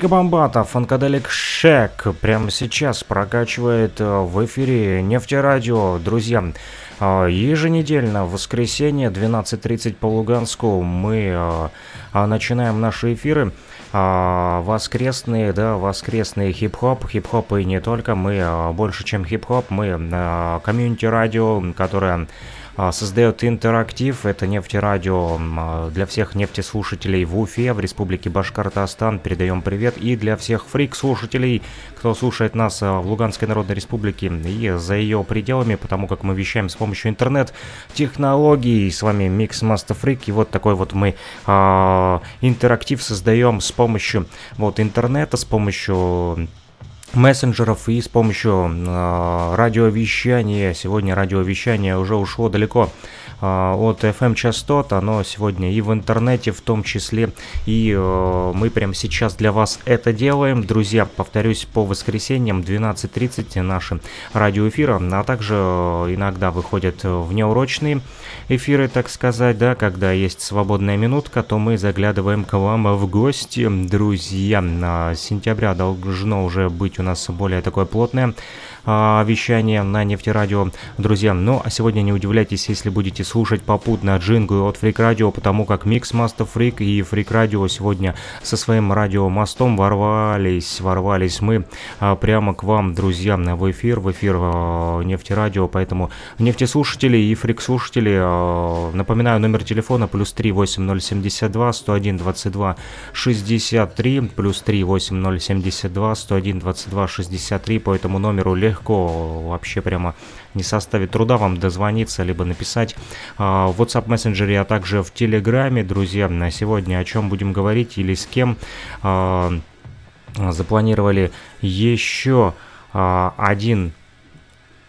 Африка Бомбата, Фанкаделик Шек прямо сейчас прокачивает э, в эфире Нефтерадио. Друзья, э, еженедельно в воскресенье 12.30 по Луганску мы э, а, начинаем наши эфиры. А, воскресные, да, воскресный хип-хоп, хип-хоп и не только, мы больше, чем хип-хоп, мы комьюнити-радио, которое создает интерактив. Это нефтерадио а, для всех нефтеслушателей в Уфе, в Республике Башкортостан. Передаем привет. И для всех фрик-слушателей, кто слушает нас а, в Луганской Народной Республике и за ее пределами, потому как мы вещаем с помощью интернет-технологий. С вами Микс Master Freak. И вот такой вот мы а, интерактив создаем с помощью вот интернета, с помощью мессенджеров и с помощью э, радиовещания. Сегодня радиовещание уже ушло далеко от FM частот, оно сегодня и в интернете в том числе. И э, мы прямо сейчас для вас это делаем. Друзья, повторюсь, по воскресеньям 12.30 наши радиоэфиры, а также э, иногда выходят внеурочные эфиры, так сказать, да, когда есть свободная минутка, то мы заглядываем к вам в гости, друзья. На сентября должно уже быть у нас более такое плотное а, вещание на нефтерадио, друзья. Ну, а сегодня не удивляйтесь, если будете слушать попутно джингу от Freak Radio, потому как Mix Master Freak и Freak Radio сегодня со своим радиомостом ворвались, ворвались мы а, прямо к вам, друзья, в эфир, в эфир а, нефтерадио, поэтому нефтеслушатели и фрик-слушатели, а, напоминаю, номер телефона плюс 3 8072 101 22 63, плюс 3 8072 101 22 63, по этому номеру легко, вообще прямо не составит труда вам дозвониться, либо написать а, в WhatsApp мессенджере, а также в Телеграме, друзья, на сегодня о чем будем говорить или с кем а, запланировали еще а, один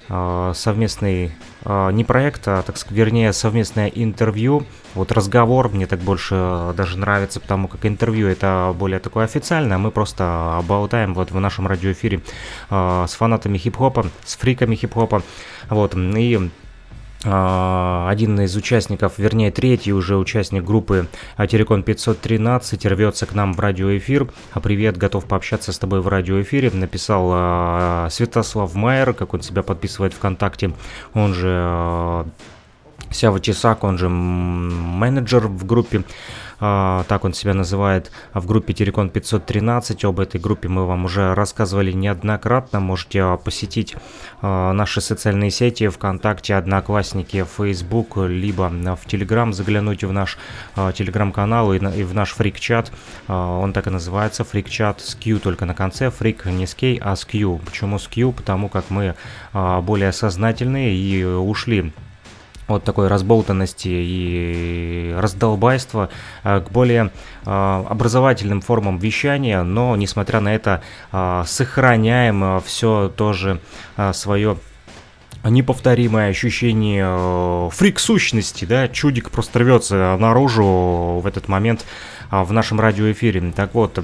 совместный, не проект, а, так сказать, вернее, совместное интервью. Вот разговор мне так больше а, даже нравится, потому как интервью это более такое официальное. Мы просто болтаем вот в нашем радиоэфире а, с фанатами хип-хопа, с фриками хип-хопа. Вот, и а, один из участников, вернее третий уже участник группы Терекон 513 рвется к нам в радиоэфир. А привет, готов пообщаться с тобой в радиоэфире. Написал а, Святослав Майер, как он себя подписывает ВКонтакте. Он же а, Сява Чесак, он же менеджер в группе. А, так он себя называет, в группе Терекон 513. Об этой группе мы вам уже рассказывали неоднократно. Можете а, посетить а, наши социальные сети ВКонтакте, Одноклассники, Facebook, либо в Телеграм заглянуть в наш Телеграм-канал и в наш фрик-чат. Он так и называется, фрик-чат с Q только на конце. Фрик не с K, а с Q. Почему с Q? Потому как мы более сознательные и ушли от такой разболтанности и раздолбайства к более образовательным формам вещания, но несмотря на это сохраняем все тоже свое неповторимое ощущение фрик-сущности, да, чудик просто рвется наружу в этот момент в нашем радиоэфире. Так вот,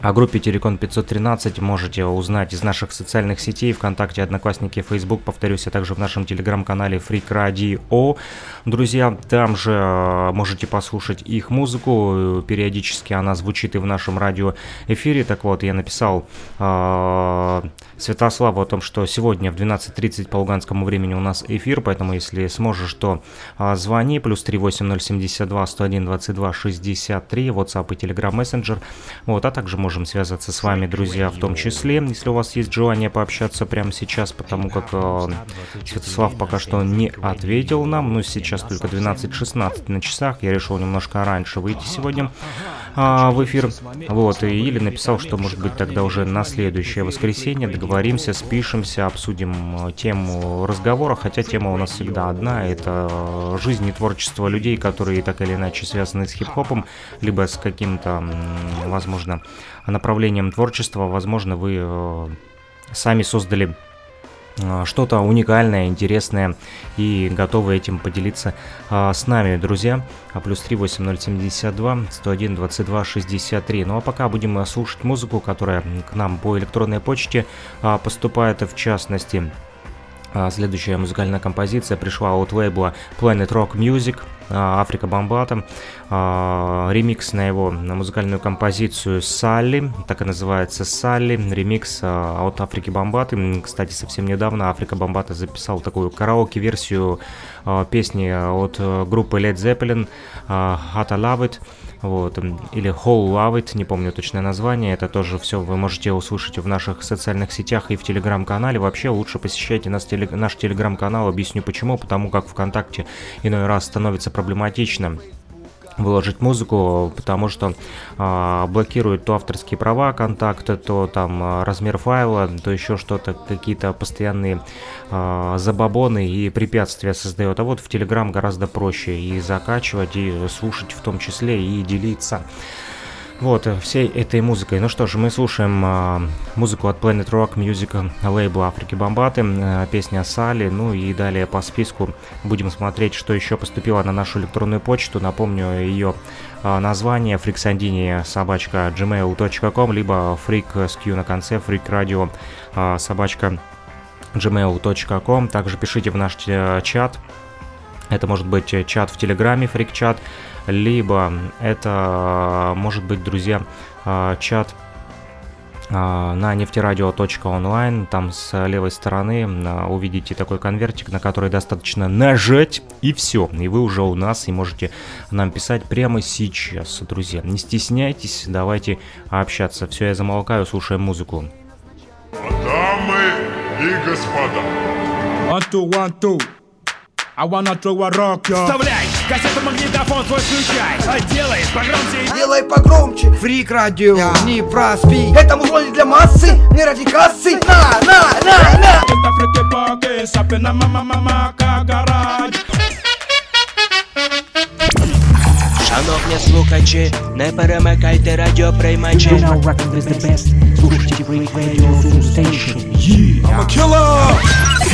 о группе Телекон 513 можете узнать из наших социальных сетей, ВКонтакте, Одноклассники, Facebook, повторюсь, а также в нашем телеграм-канале Freak Radio. Друзья, там же э, можете послушать их музыку, периодически она звучит и в нашем радиоэфире. Так вот, я написал э, Святославу о том, что сегодня в 12.30 по луганскому времени у нас эфир, поэтому если сможешь, то э, звони, плюс 38072 101 22 63, WhatsApp и Telegram Messenger, вот, а также можешь можем связаться с вами, друзья, в том числе, если у вас есть желание пообщаться прямо сейчас, потому как э, Святослав пока что не ответил нам, но сейчас только 12.16 на часах, я решил немножко раньше выйти сегодня а, в эфир, вот, и или написал, что может быть тогда уже на следующее воскресенье договоримся, спишемся, обсудим э, тему разговора, хотя тема у нас всегда одна, это э, жизнь и творчество людей, которые так или иначе связаны с хип-хопом, либо с каким-то, возможно, направлением творчества, возможно, вы э, сами создали а, что-то уникальное, интересное и готовы этим поделиться а, с нами, друзья. А плюс 38072 101 22 63. Ну а пока будем слушать музыку, которая к нам по электронной почте поступает, в частности. Следующая музыкальная композиция пришла от лейбла Planet Rock Music, Африка Бомбата. А, ремикс на его на музыкальную композицию Салли, так и называется Салли, ремикс от Африки Бомбаты. Кстати, совсем недавно Африка Бомбата записал такую караоке-версию песни от э, группы Led Zeppelin «Hot I Love It» вот, или Whole Love It, не помню точное название, это тоже все вы можете услышать в наших социальных сетях и в телеграм-канале. Вообще лучше посещайте нас, телег... наш телеграм-канал, объясню почему, потому как ВКонтакте иной раз становится проблематично выложить музыку, потому что э, блокирует то авторские права контакта, то там а, размер файла, то еще что-то, какие-то постоянные э, забабоны и препятствия создает. А вот в Telegram гораздо проще и закачивать, и слушать в том числе, и делиться. Вот, э, всей этой музыкой. Ну что же, мы слушаем э, музыку от Planet Rock Music лейбла Африки Бомбаты, э, песня Сали, ну и далее по списку будем смотреть, что еще поступило на нашу электронную почту. Напомню ее э, название freaksandini собачка gmail.com, либо freak с Q на конце, freak radio э, собачка gmail.com. Также пишите в наш э, чат, это может быть э, чат в Телеграме, фрик-чат, либо это может быть, друзья, а, чат а, на нефтерадио.онлайн, там с левой стороны а, увидите такой конвертик, на который достаточно нажать, и все, и вы уже у нас, и можете нам писать прямо сейчас, друзья. Не стесняйтесь, давайте общаться. Все, я замолкаю, слушаем музыку. Дамы и господа. One, two, one, two. I wanna throw a rock, yo. Вставляй! Кассету, магнитофон свой включай! А делай погромче! Делай погромче! Фрик радио, yeah. не проспи! Это музло не для массы, не ради кассы! На, на, на, на! Это фрики поки, сапина мама мама гараж. Шановні слухачі, не перемикайте радіоприймачі. You know rockin' is the best. Слушайте Freak Radio Full Station. Yeah. I'm a killer!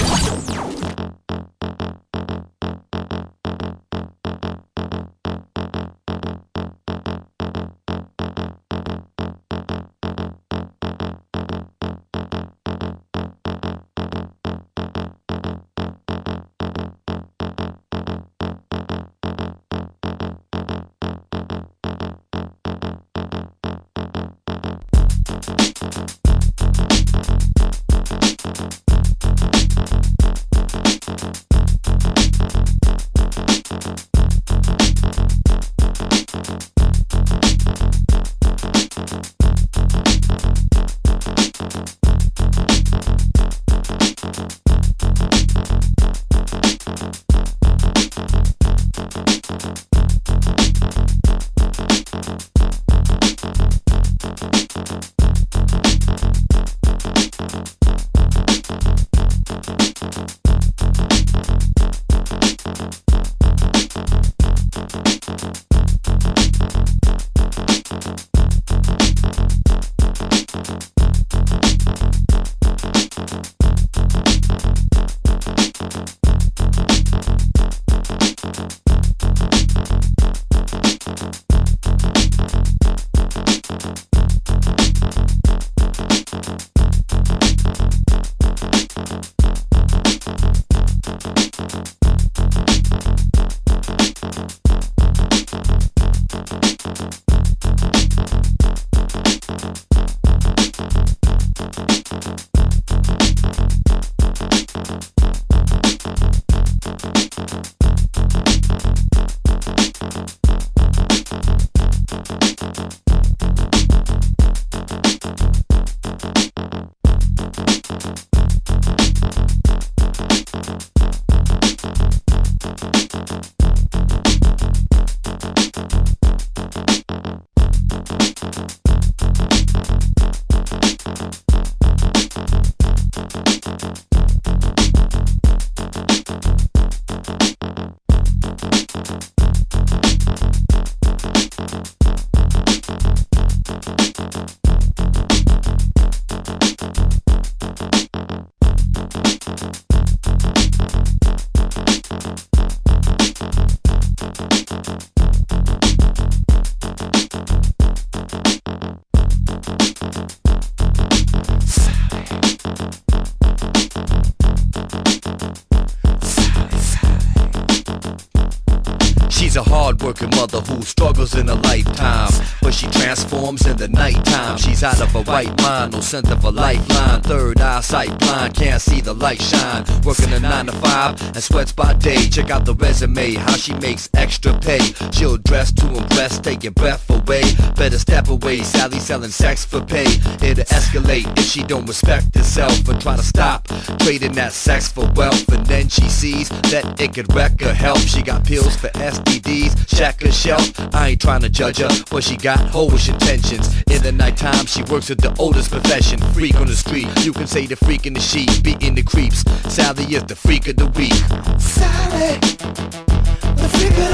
Hard-working mother who struggles in a lifetime. But she transforms in the nighttime. She's out of her right mind, no sense of a lifeline. Third eyesight blind, can't see the light shine. Working a 9 to 5 and sweats by day. Check out the resume, how she makes extra pay. She'll dress to impress, taking breath away. Better step away, Sally selling sex for pay. It'll escalate if she don't respect herself and try to stop trading that sex for wealth. And then she sees that it could wreck her health. She got pills for STDs, check her shelf. I ain't trying to judge her, but she got hoish intentions. In the nighttime, she works at the oldest profession. Freak on the street, you can say the freak in the sheet, beating the creeps. Sally is the freak of the week. Sally, the freak of the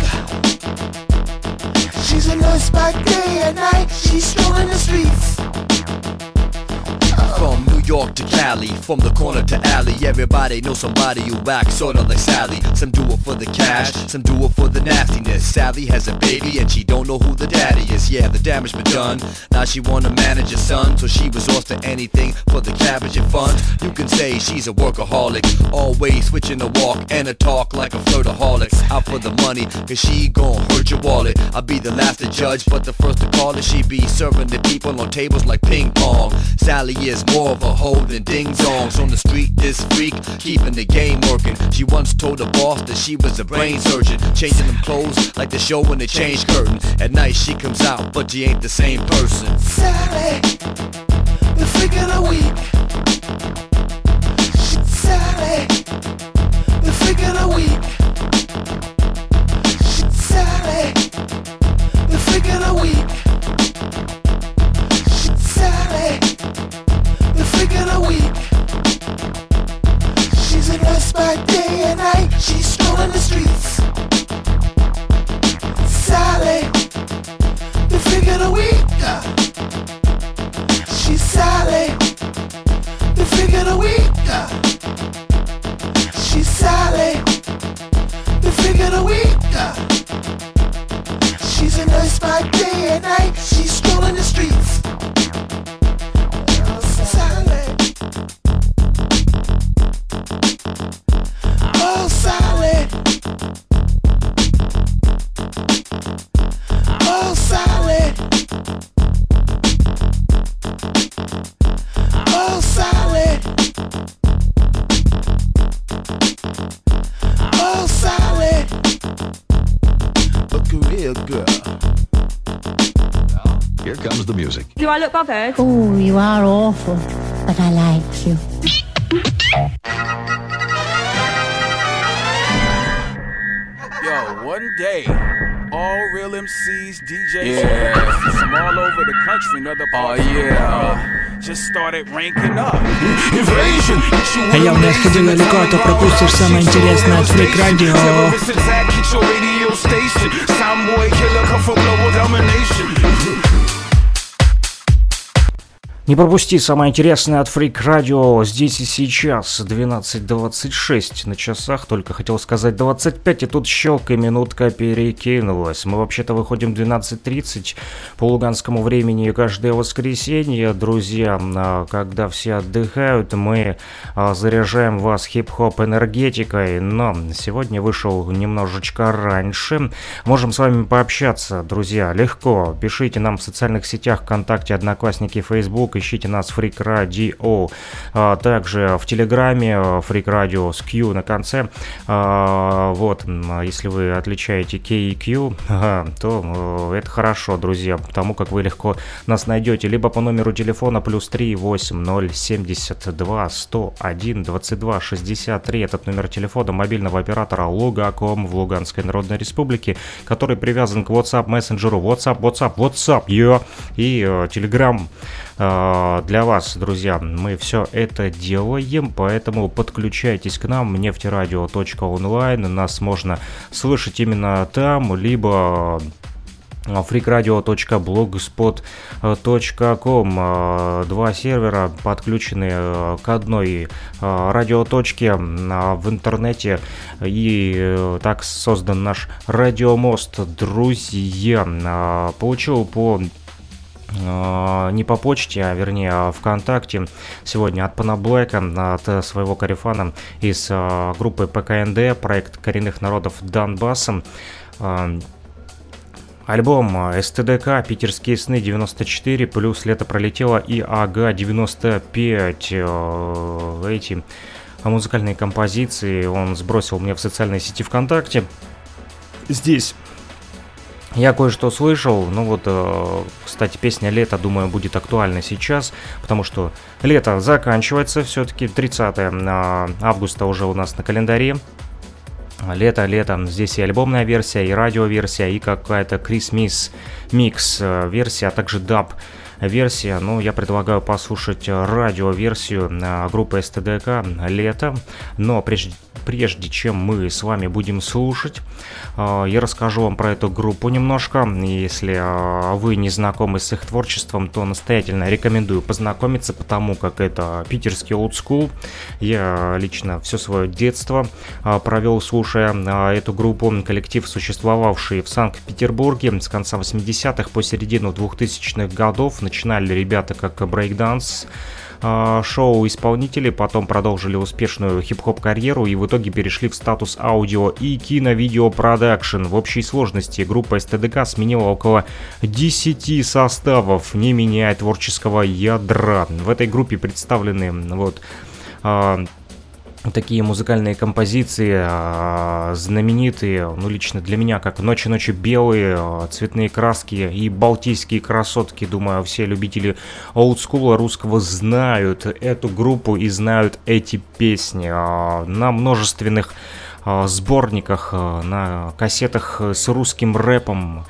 a nurse by day and night. She's strolling the streets. New York to Cali, from the corner to alley, everybody knows somebody who acts sorta like Sally. Some do it for the cash, some do it for the nastiness. Sally has a baby and she don't know who the daddy is. Yeah, the damage been done. Now she wanna manage her son, so she resorts to anything for the cabbage and fun. You can say she's a workaholic, always switching the walk and a talk like a flirtaholic. Out for the money, cause she gon' hurt your wallet. I'll be the last to judge, but the first to call it. She be serving the people on tables like ping pong. Sally is more of a hoe than ding dongs on the street. This freak keeping the game working. She once told the boss that she was a brain surgeon, changing them clothes like the show when they change curtain. At night she comes out, but she ain't the same person. Sally, the freak of the week. Sally, the freak of the week. Sally, the freak of the week. Freak of the week. She's a nurse by day and night. She's strolling the streets. Sally, the freak of the week. She's Sally, the freak of the week. She's Sally, the freak of the week. She's a nurse by day and night. She's strolling the streets. Oh, Sally. Oh, Sally. Oh, Sally. A career girl. Here comes the music. Do I look bothered? Oh, you are awful, but I like you. Yo, one day, all real MCs, DJs, from all over the country and other parts oh, yeah. just started ranking up. Invasion! А я у нас ходил далеко, а то пропустишь самое интересное от Фрик Радио. Не пропусти самое интересное от Freak Radio здесь и сейчас 12.26 на часах, только хотел сказать 25, и тут щелка минутка перекинулась. Мы вообще-то выходим 12.30 по луганскому времени каждое воскресенье, друзья, а, когда все отдыхают, мы а, заряжаем вас хип-хоп энергетикой, но сегодня вышел немножечко раньше. Можем с вами пообщаться, друзья, легко. Пишите нам в социальных сетях ВКонтакте, Одноклассники, Facebook, ищите нас Freak Radio, а, также в Телеграме Freak Radio с Q на конце. А, вот, если вы отличаете K и Q, то это хорошо, друзья, потому как вы легко нас найдете либо по номеру телефона плюс 3 8 72 101 22 63. Этот номер телефона мобильного оператора Лугаком в Луганской Народной Республике, который привязан к WhatsApp мессенджеру WhatsApp, WhatsApp, WhatsApp, yo, и э, э, для вас, друзья. Мы все это делаем, поэтому подключайтесь к нам нефтерадио.онлайн. Нас можно слышать именно там, либо freakradio.blogspot.com Два сервера подключены к одной радиоточке в интернете и так создан наш радиомост. Друзья, получил по не по почте, а вернее ВКонтакте сегодня от Пана Блэка, от своего карифана из группы ПКНД, проект коренных народов Донбасса. Альбом СТДК «Питерские сны 94» плюс «Лето пролетело» и АГА 95. Э, эти музыкальные композиции он сбросил мне в социальной сети ВКонтакте. Здесь я кое-что слышал, ну вот, э, кстати, песня «Лето», думаю, будет актуальна сейчас, потому что лето заканчивается, все-таки 30 августа уже у нас на календаре. Лето, лето. Здесь и альбомная версия, и радиоверсия, и какая-то Christmas микс э, версия, а также даб версия. Ну, я предлагаю послушать радиоверсию э, группы STDK «Лето». Но прежде прежде чем мы с вами будем слушать, а, я расскажу вам про эту группу немножко. Если вы не знакомы с их творчеством, то настоятельно рекомендую познакомиться, потому как это питерский олдскул. Я лично все свое детство провел, слушая эту группу. Коллектив, существовавший в Санкт-Петербурге с конца 80-х по середину 2000-х годов. Начинали ребята как брейкданс, а, шоу-исполнители, потом продолжили успешную хип-хоп карьеру и в итоге перешли в статус аудио и кино-видео продакшн. В общей сложности группа СТДК сменила около 10 составов, не меняя творческого ядра. В этой группе представлены вот а, такие музыкальные композиции а, знаменитые, ну лично для меня, как «Ночи-ночи белые», а, «Цветные краски» и «Балтийские красотки». Думаю, все любители олдскула русского знают эту группу и знают эти песни. А, на множественных сборниках, на кассетах с русским рэпом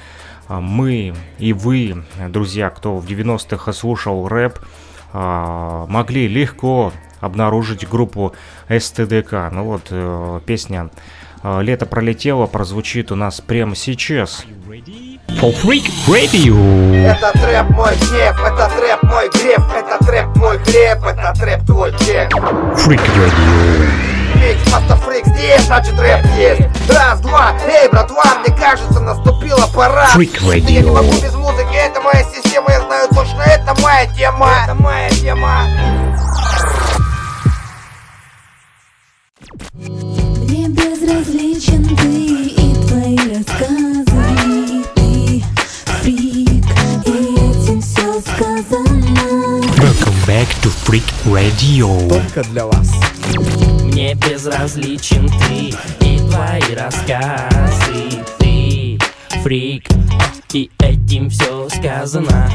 мы и вы, друзья, кто в 90-х слушал рэп, могли легко обнаружить группу СТДК. Ну вот, э, песня э, «Лето пролетело» прозвучит у нас прямо сейчас. For Freak Radio. Это рэп мой гнев, это рэп мой греб, это рэп мой хлеб, это рэп твой чек. Freak Radio. Mix Master Freak здесь, значит рэп есть. Раз, два, эй, братва, мне кажется, наступила пора. Freak Radio. Я не могу без музыки, это моя система, я знаю точно, это моя тема. Это моя тема. Безразличен ты и твои рассказы Ты фрик, и этим все сказано. Welcome back to Freak Radio. Только для вас. Мне безразличен ты и твои рассказы Ты фрик, и этим все сказано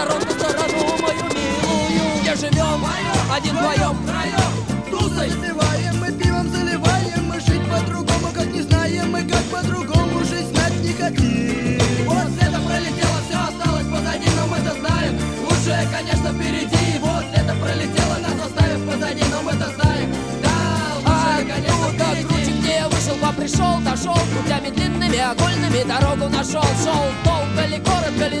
осторожно сторожу мою милую. Где живем? Один вдвоем. Тусой. Сливаем мы пивом заливаем Мы жить по-другому как не знаем Мы как по-другому жить знать не хотим. Вот лето пролетело, все осталось позади Но мы это знаем, Лучше, конечно, впереди. Вот лето пролетело, нас оставив позади Но мы это знаем, оттуда а круче, где я вышел, по пришел, дошел Путями длинными, огольными дорогу нашел Шел долго ли, коротко ли,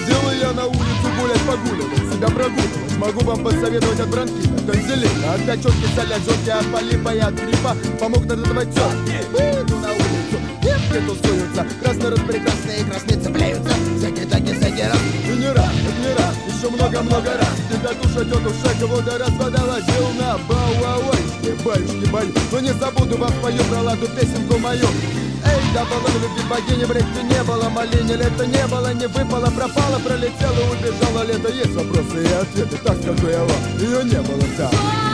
выходила я на улицу гулять, погуливать Себя прогуливать. Могу вам посоветовать от бронхита, тонзиллита От печенки, соля, жёлтки, от полипа и от гриппа. Помог надо тётки Выйду на улицу, девки тусуются Красный рост прекрасные, красные цепляются. Всякие таки, всякий раз. И не раз, и не раз, еще много-много раз. Тебя душа, тетушек, вода раз водовозил на бауауайске Баюшки, баю, но не забуду вам спою про ладу песенку мою Эй, да было любви богини, в речи не было Малине лето не было, не выпало, пропало Пролетело, убежало лето. Есть вопросы и ответы, так скажу я вам Ее не было там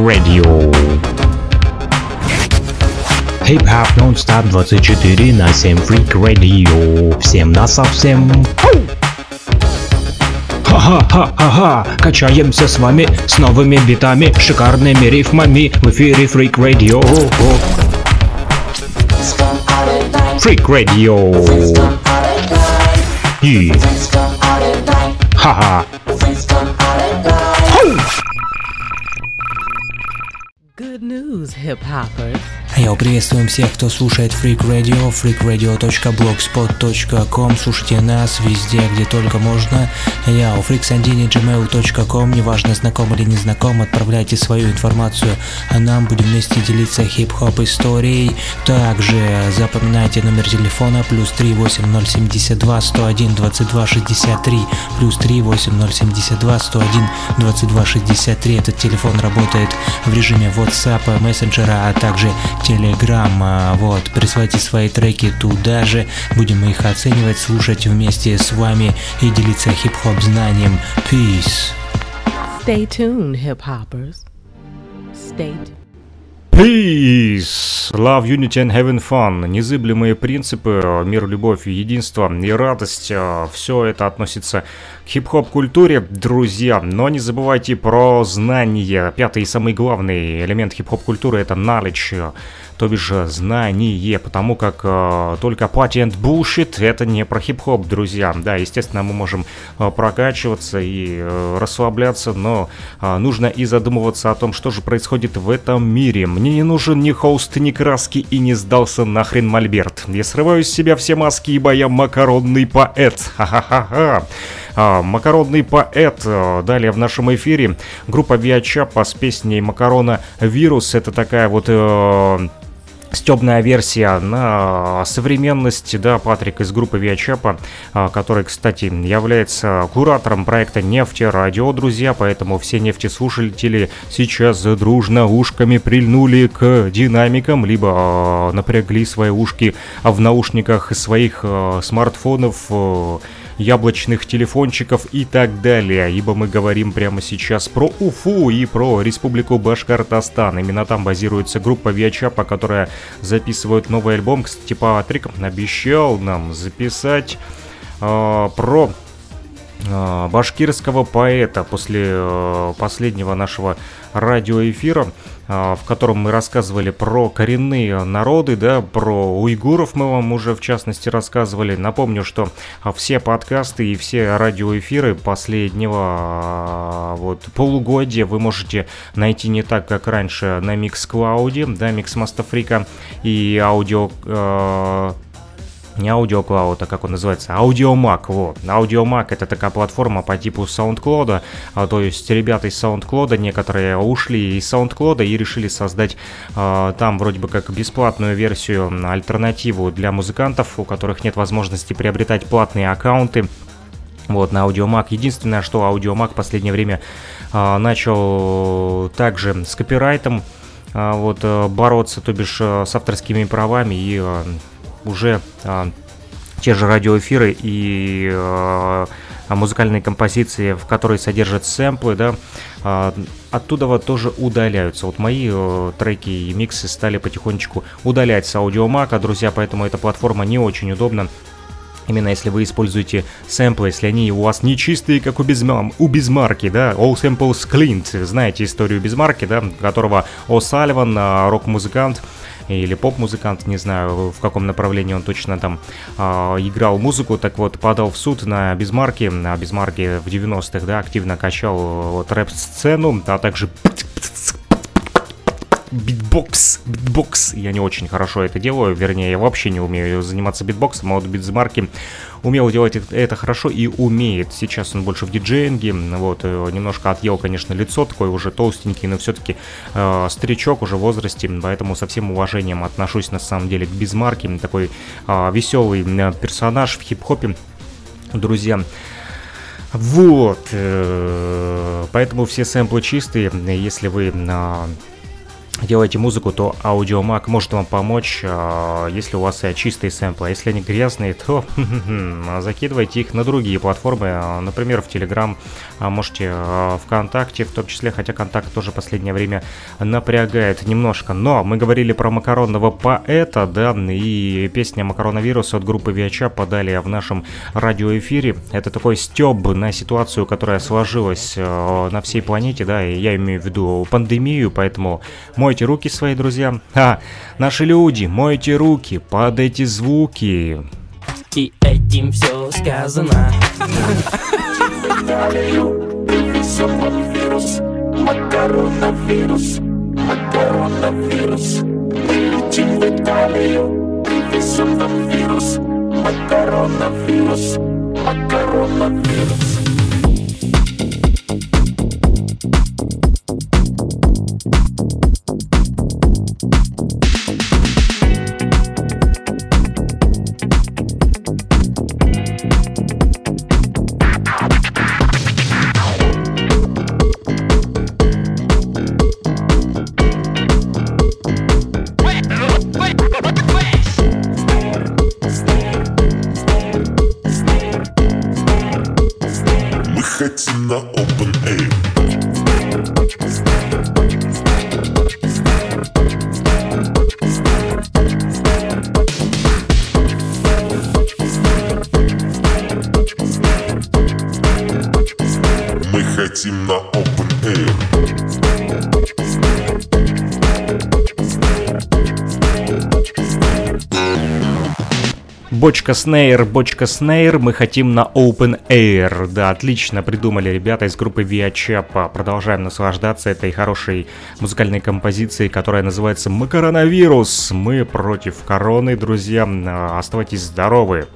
Radio. Хип-хоп нон-стоп 24 на 7 Freak Radio. Всем на совсем. Ха-ха-ха-ха-ха, качаемся с вами с новыми битами, шикарными рифмами в эфире Freak Radio. Freak Radio. И... Ха-ха. Hoppers. Йоу, приветствуем всех, кто слушает Freak Radio, freakradio.blogspot.com Слушайте нас везде, где только можно. Я у freaksandini.gmail.com Неважно, знаком или не знаком, отправляйте свою информацию, а нам будем вместе делиться хип-хоп историей. Также запоминайте номер телефона плюс 38072 101 22 63 плюс 38072 101 22 63. Этот телефон работает в режиме WhatsApp, мессенджера, а также Telegram. А, Вот, присылайте свои треки туда же, будем их оценивать, слушать вместе с вами и делиться хип-хоп знанием. Peace. Stay tuned, hip hoppers. Stay tuned. Peace! Love, Unity and Having Fun. Незыблемые принципы, мир, любовь, единство и радость. Все это относится к хип-хоп культуре, друзья. Но не забывайте про знания. Пятый и самый главный элемент хип-хоп культуры это knowledge то бишь знание, потому как э, только патент bullshit это не про хип-хоп, друзья. Да, естественно, мы можем э, прокачиваться и э, расслабляться, но э, нужно и задумываться о том, что же происходит в этом мире. Мне не нужен ни холст, ни краски и не сдался нахрен мольберт. Я срываю с себя все маски, ибо я макаронный поэт. Ха-ха-ха-ха. А, макаронный поэт. э, Далее в нашем эфире группа Виачапа с песней Макарона Вирус. Это такая вот э, стебная версия на современность, да, Патрик из группы Виачапа, который, кстати, является куратором проекта «Нефти Радио», друзья, поэтому все нефтеслушатели сейчас дружно ушками прильнули к динамикам, либо а, напрягли свои ушки в наушниках своих а, смартфонов, а, яблочных телефончиков и так далее, ибо мы говорим прямо сейчас про Уфу и про Республику Башкортостан. Именно там базируется группа Виачапа, которая записывает новый альбом. Кстати, Патрик обещал нам записать э, про э, башкирского поэта после э, последнего нашего радиоэфира. А, в котором мы рассказывали про коренные народы, да, про уйгуров мы вам уже в частности рассказывали. Напомню, что а, все подкасты и все радиоэфиры последнего а, вот полугодия вы можете найти не так, как раньше на Mixcloud, да, Mixmaster Freak и аудио не аудиоклауд, а как он называется, аудиомак, вот. Аудиомак это такая платформа по типу SoundCloud, а, то есть ребята из SoundCloud некоторые ушли из SoundCloud и решили создать а, там вроде бы как бесплатную версию, альтернативу для музыкантов, у которых нет возможности приобретать платные аккаунты, вот, на Аудиомак. Единственное, что Аудиомак в последнее время а, начал также с копирайтом а, вот, а, бороться, то бишь а, с авторскими правами и а, уже а, те же радиоэфиры и а, музыкальные композиции, в которые содержат сэмплы, да, а, оттуда вот тоже удаляются. Вот мои а, треки и миксы стали потихонечку удалять с аудиомака, друзья, поэтому эта платформа не очень удобна. Именно если вы используете сэмплы, если они у вас не чистые, как у, Безмар... у Безмарки, да, All Samples Cleaned, знаете историю Безмарки, да, которого О Салливан, рок-музыкант, или поп-музыкант, не знаю, в каком направлении он точно там э, играл музыку, так вот, подал в суд на Biz Markie, на Biz Markie в 90-х, да, активно качал вот, рэп-сцену, а также битбокс, битбокс. Я не очень хорошо это делаю, вернее, я вообще не умею заниматься битбоксом, а вот Biz Markie умел делать это хорошо и умеет. Сейчас он больше в диджеинге, вот, э, немножко отъел, конечно, лицо, такой уже толстенький, но все-таки э, старичок уже в возрасте, поэтому со всем уважением отношусь на самом деле к Biz Markie, такой э, веселый персонаж в хип-хопе, друзья. Вот, э, поэтому все сэмплы чистые, если вы э, делаете музыку, то аудиомаг может вам помочь, а, если у вас чистые сэмплы. А если они грязные, то закидывайте их на другие платформы, а, например, в Telegram, можете ВКонтакте, в том числе, хотя Контакт тоже последнее время напрягает немножко. Но мы говорили про макаронного поэта, да, и песня «Макароновирус» от группы Виача подали в нашем радиоэфире. Это такой стеб на ситуацию, которая сложилась на всей планете, да, и я имею в виду пандемию, поэтому мой Мойте руки свои, друзья. А, наши люди, мойте руки под эти звуки. И этим все сказано. Макаронавирус, макаронавирус, прилетим в Италию, привезем нам вирус, макаронавирус, макаронавирус. Бочка Снейр, бочка Снейр, мы хотим на Open Air. Да, отлично придумали ребята из группы Via Chapa. Продолжаем наслаждаться этой хорошей музыкальной композицией, которая называется Макаронавирус. Мы против короны, друзья. Оставайтесь здоровы.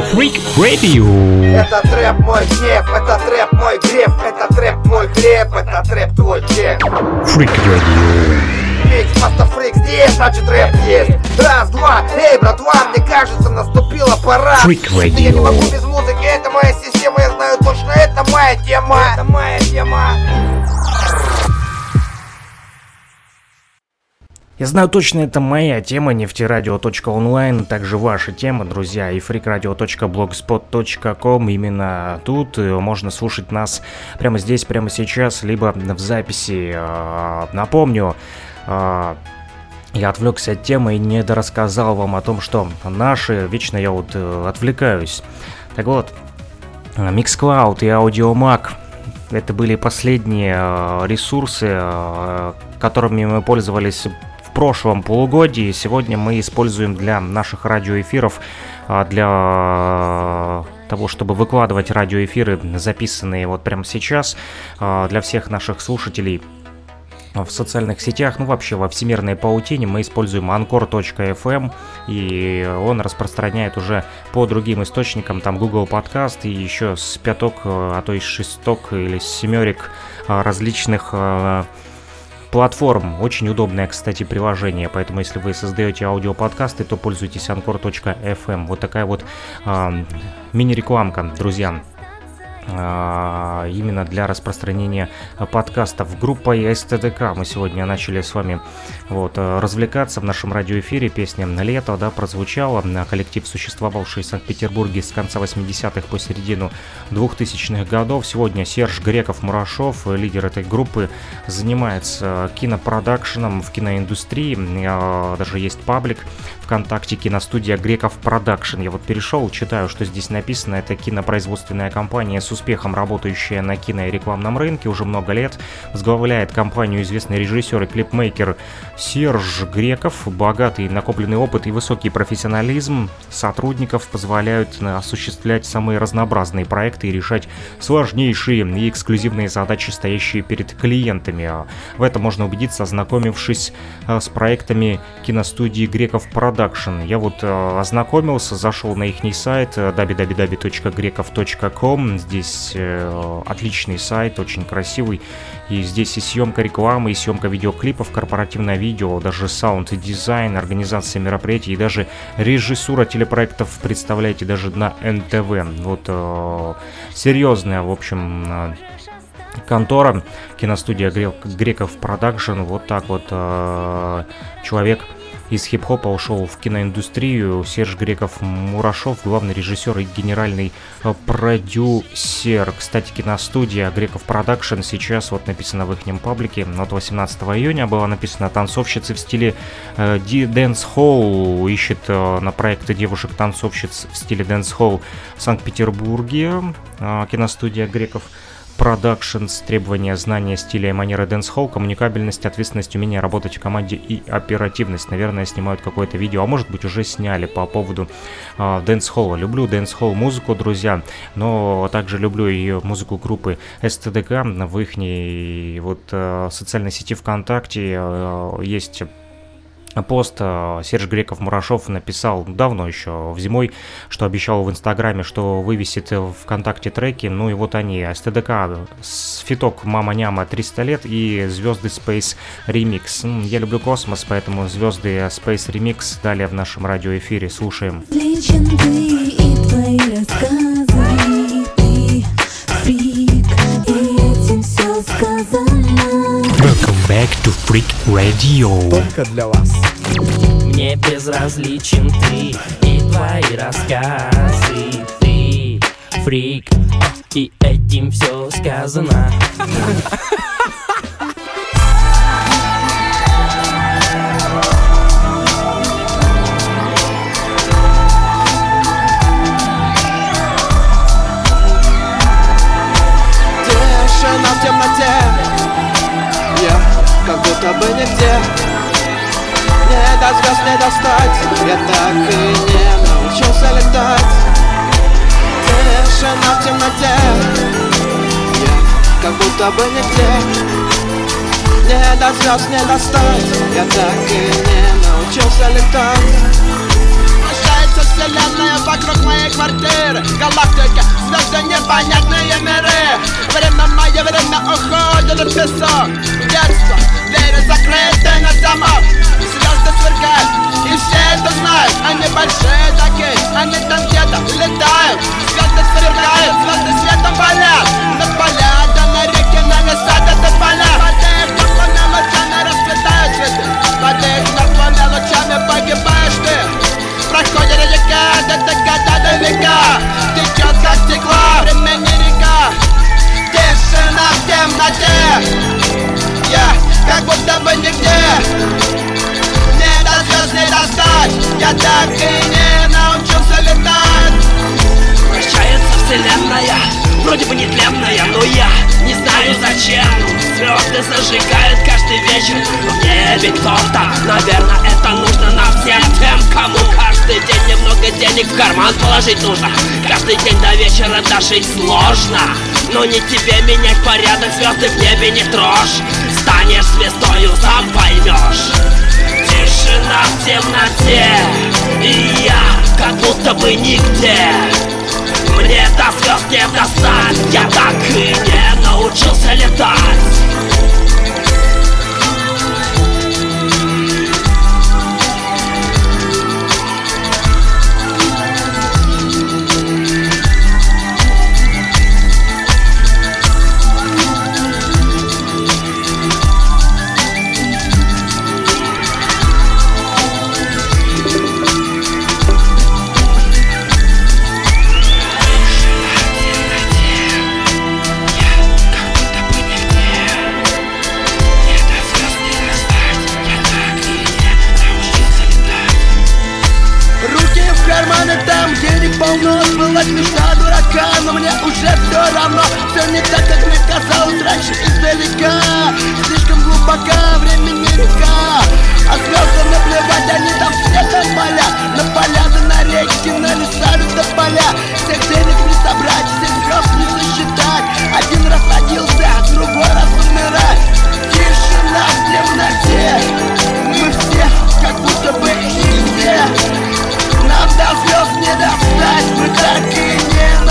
Freak Radio? Это трэп мой гнев, это трэп мой греф, это трэп мой хлеб, это трэп твой чек. Freak Radio. Фрик, просто фрик здесь, значит рэп есть. Раз, два, эй, братва, мне кажется, наступила пора. Freak Я не Radio. могу без музыки, это моя система, я знаю точно, это моя тема. Это моя тема. Я знаю точно, это моя тема, нефтерадио.онлайн, также ваша тема, друзья, и freakradio.blogspot.com. Именно тут э, можно слушать нас прямо здесь, прямо сейчас, либо в записи. А, Напомню, а, я отвлекся от темы и не дорассказал вам о том, что наши, вечно я вот э, отвлекаюсь. Так вот, Mixcloud и Audiomac это были последние э, ресурсы, э, которыми мы пользовались прошлом полугодии. Сегодня мы используем для наших радиоэфиров, а, для того, чтобы выкладывать радиоэфиры, записанные вот прямо сейчас, а, для всех наших слушателей в социальных сетях, ну вообще во всемирной паутине мы используем anchor.fm и он распространяет уже по другим источникам, там Google Подкаст и еще с пяток, э, а то и шесток или семерик различных платформ. Очень удобное, кстати, приложение, поэтому если вы создаете аудиоподкасты, то пользуйтесь anchor.fm. Вот такая вот э, мини-рекламка, друзья именно для распространения а, подкастов. Группой СТДК мы сегодня начали с вами вот, а, развлекаться в нашем радиоэфире. Песня «Лето» да, прозвучала. А, Коллектив, существовавший в Санкт-Петербурге с конца 80-х по середину 2000-х годов. Сегодня Серж Греков-Мурашов, лидер этой группы, занимается кинопродакшеном в киноиндустрии. А, Даже есть паблик ВКонтакте киностудия Греков Production. Я вот перешел, читаю, что здесь написано. Это кинопроизводственная компания с успехом работающая на кино и рекламном рынке уже много лет. Возглавляет компанию известный режиссер и клипмейкер Серж Греков. Богатый накопленный опыт и высокий профессионализм сотрудников позволяют осуществлять самые разнообразные проекты и решать сложнейшие и эксклюзивные задачи, стоящие перед клиентами. В этом можно убедиться, ознакомившись э, с проектами киностудии Греков Production. Я вот э, ознакомился, зашел на их сайт э, www.grekov.com. Здесь э, отличный сайт, очень красивый. И здесь и съемка рекламы, и съемка видеоклипов, корпоративное видео, даже саунд и дизайн, организация мероприятий, и даже режиссура телепроектов, представляете, даже на НТВ. Вот э, серьезная, в общем, э, контора, киностудия Грек- Греков Production, вот так вот э, человек из хип-хопа ушел в киноиндустрию. Серж Греков Мурашов, главный режиссер и генеральный э, продюсер. Кстати, киностудия Греков Production сейчас вот написано в их паблике. От 18 июня была написана танцовщицы в стиле э, Dance Hall. Ищет э, на проекты девушек-танцовщиц в стиле Dance Hall в Санкт-Петербурге. Э, киностудия Греков Productions, требования знания стиля и манеры дэнс-холл, коммуникабельность, ответственность, умение работать в команде и оперативность. Наверное, снимают какое-то видео, а может быть уже сняли по поводу э, дэнс-холла. Люблю дэнс-холл музыку, друзья, но также люблю и музыку группы СТДК. В их вот э, социальной сети ВКонтакте э, есть пост э, Серж Греков-Мурашов написал давно еще, в зимой, что обещал в Инстаграме, что вывесит в ВКонтакте треки, ну и вот они, СТДК, фиток Мама Няма 300 лет и Звезды Space Remix. Я люблю космос, поэтому Звезды Space Remix далее в нашем радиоэфире слушаем. Сказано. Back to Freak Radio. Только для вас. Мне безразличен ты и твои рассказы Ты фрик, и этим все сказано темноте как будто бы нигде. Не до звезд не достать Я так и не научился летать. Тишина в темноте. Я как будто бы нигде. Не до звезд не достать Я так и не научился летать. Вращается вселенная вокруг моей квартиры. Галактика, звезды, непонятные миры. Время мое, время уходит в песок. Детство, двери закрыты на замок Звезды сверкают, и все это знают. Они большие такие, они там где-то летают Звезды сверкают, звезды светом болят. На поля, да на реке, на леса, да до поля Я так и не научился летать. Вращается вселенная, вроде бы нетленная Но я не знаю зачем. Звезды зажигают каждый вечер В небе кто-то, наверное, это нужно нам всем Тем, кому каждый день немного денег в карман положить нужно. Каждый день до вечера дожить сложно. Но не тебе менять порядок, звезды в небе не трожь. Станешь звездою, сам поймешь Тишина в темноте. И я как будто бы нигде. Мне до звезд не достать. Я так и не научился летать Была мечта дурака, но мне уже все равно. Все не так, как мне казалось раньше издалека. Слишком глубока, времени река. А звездам наплевать, они там светом поля На поля, да на реки, на леса, да поля. Всех денег не собрать, всех звезд не сосчитать. Один раз родился, другой раз умирать. Тишина в темноте. Мы все как будто бы нигде нам до звезд не достать. Мы так и не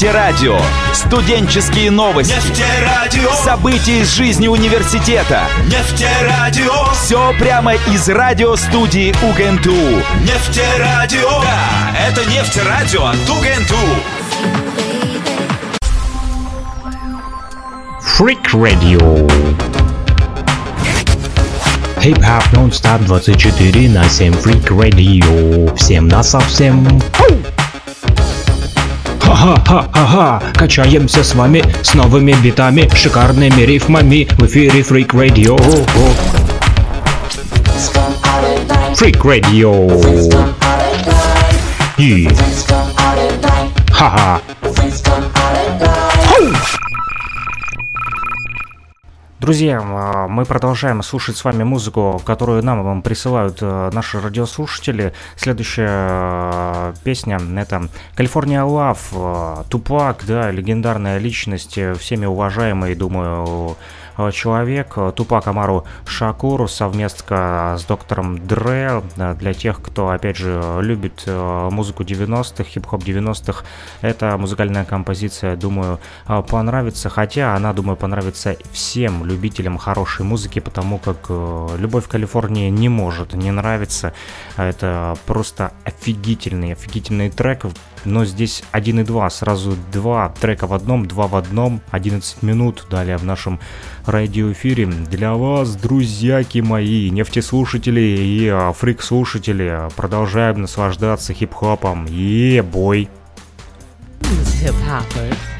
Нефтерадио. Студенческие новости. Нефтерадио. События из жизни университета. Нефтерадио. Все прямо из радиостудии УГНТУ. Нефтерадио. Да, это нефтерадио от УГНТУ. Freak Radio. Хип-хоп нон-стоп 24 на 7 Freak Radio. Всем на совсем. Ха-ха-ха-ха-ха, качаемся с вами с новыми битами, шикарными рифмами в эфире Freak Radio. Freak Radio. И... Ха-ха. Друзья, а, мы продолжаем слушать с вами музыку, которую нам присылают э, наши радиослушатели. Следующая э, песня — это «Калифорния Лав», э, Тупак, да, легендарная личность, всеми уважаемый, думаю, Э, человек, э, Тупак Амару Шакуру, совместно с доктором Дре. Э, для тех, кто, опять же, любит музыку 90-х, хип-хоп 90-х, эта музыкальная композиция, думаю, понравится. Хотя она, думаю, понравится всем любителям хорошей музыки, потому как «Любовь в Калифорнии» не может не нравиться. Это просто офигительный, офигительный трек, но здесь один и два, сразу два трека в одном, два в одном, 11 минут далее в нашем радиоэфире. Для вас, друзьяки мои, нефтеслушатели и а, фрик-слушатели, продолжаем наслаждаться хип-хопом. Е-бой! Hip-hoppers.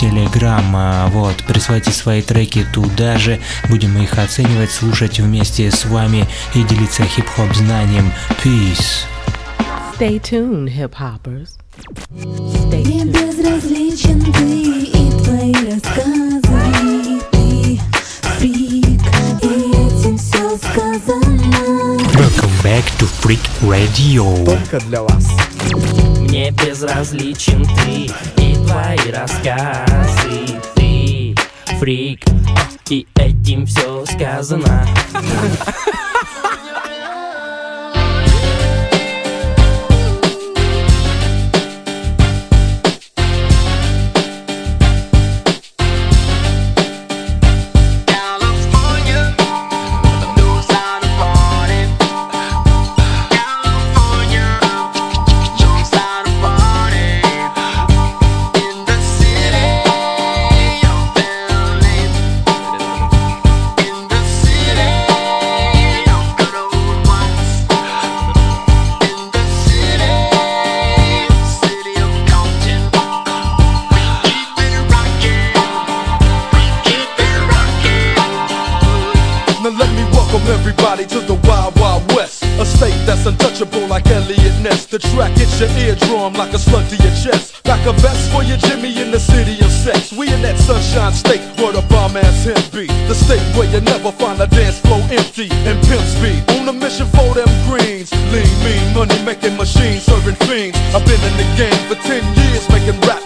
Telegram. Вот, присылайте свои треки туда же, будем их оценивать, слушать вместе с вами и делиться хип-хоп знанием. Peace! Stay tuned, hip-hoppers. Мне безразличен ты и твои рассказы Ты фрик, и этим все сказано Welcome back to Freak Radio. Только для вас. Мне безразличен ты. И твои рассказы Ты фрик, и этим все сказано State that's untouchable like Elliot Ness. The track hits your eardrum like a slug to your chest. Pack a vest for your Jimmy in the city of sex. We in that sunshine state where the bomb ass him be. The state where you never find a dance floor empty and pimp speed. On a mission for them greens. Lean, mean, money making machines serving fiends. I've been in the game for 10 years making rap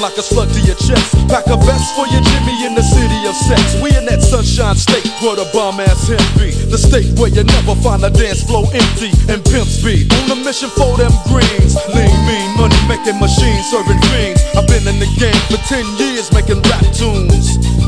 like a slug to your chest. Pack a vest for your Jimmy in the city of sex. We in that sunshine state where the bomb ass hemp be. The state where you never find a dance floor empty and pimp speed. On a mission for them greens. Lean, mean, money making machines serving fiends. I've been in the game for 10 years making rap tunes.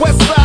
West Side.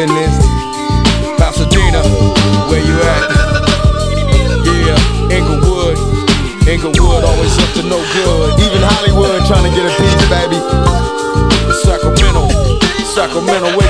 In this. Pasadena, where you at? Yeah, Inglewood. Inglewood always up to no good. Even Hollywood trying to get a piece, baby. Sacramento, Sacramento, where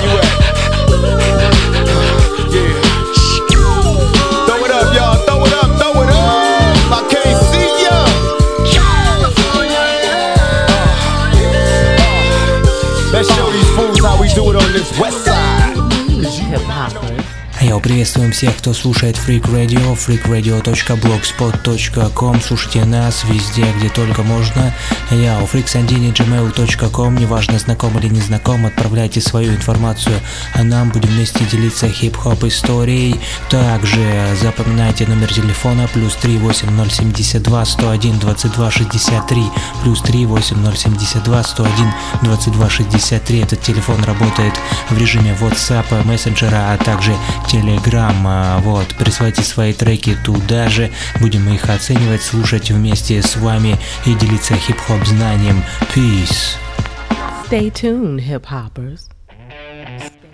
всех, кто слушает Freak Radio, freakradio.blogspot.com. Слушайте нас везде, где только можно. Я у freaksandini.gmail.com. Неважно, знаком или не знаком, отправляйте свою информацию, а нам будем вместе делиться хип-хоп историей. Также запоминайте номер телефона плюс 38072 101 22 63 плюс 38072 101 22 63. Этот телефон работает в режиме WhatsApp, мессенджера, а также Telegram. А, Вот, присылайте свои треки туда же, будем их оценивать, слушать вместе с вами и делиться хип-хоп obznaniem. Peace. Stay tuned, hip hoppers.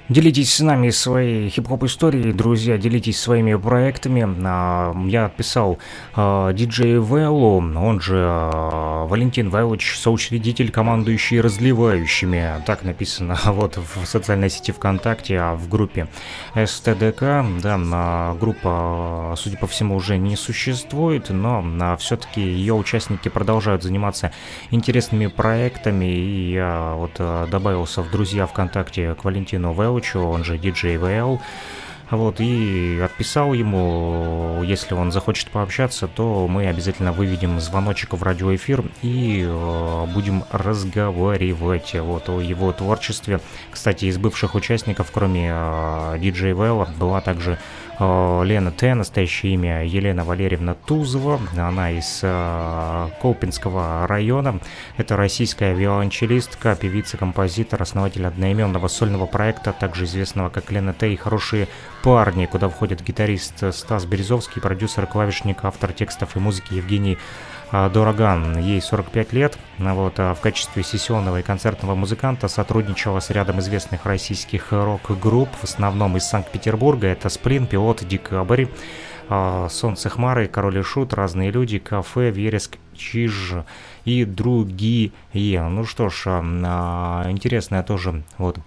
Делитесь с нами своей хип-хоп историей, друзья, делитесь своими проектами. А, Я писал а, диджею Вэллу, он же а, Валентин Вэллович, соучредитель, командующий разливающими. Так написано вот в социальной сети ВКонтакте, а в группе СТДК. Да, группа, судя по всему, уже не существует, но все-таки ее участники продолжают заниматься интересными проектами. И я вот добавился в друзья ВКонтакте к Валентину Вэлловичу, он же DJ VL. Вот, и отписал ему, если он захочет пообщаться, то мы обязательно выведем звоночек в радиоэфир и э, будем разговаривать вот, о его творчестве. Кстати, из бывших участников, кроме э, диджея Вэлла, была также Лена Т, настоящее имя Елена Валерьевна Тузова, она из э, Колпинского района, это российская виолончелистка, певица, композитор, основатель одноименного сольного проекта, также известного как Лена Т. И «Хорошие парни», куда входят гитарист Стас Березовский, продюсер, клавишник, автор текстов и музыки Евгений Дороган. Ей 45 лет. А Вот, а в качестве сессионного и концертного музыканта сотрудничала с рядом известных российских рок-групп, в основном из Санкт-Петербурга. Это «Сплин», «Пилот», «Декабрь», а, «Солнце хмары», «Король и шут», «Разные люди», «Кафе», «Вереск», «Чиж» и другие. Ну что ж, а, интересная тоже вот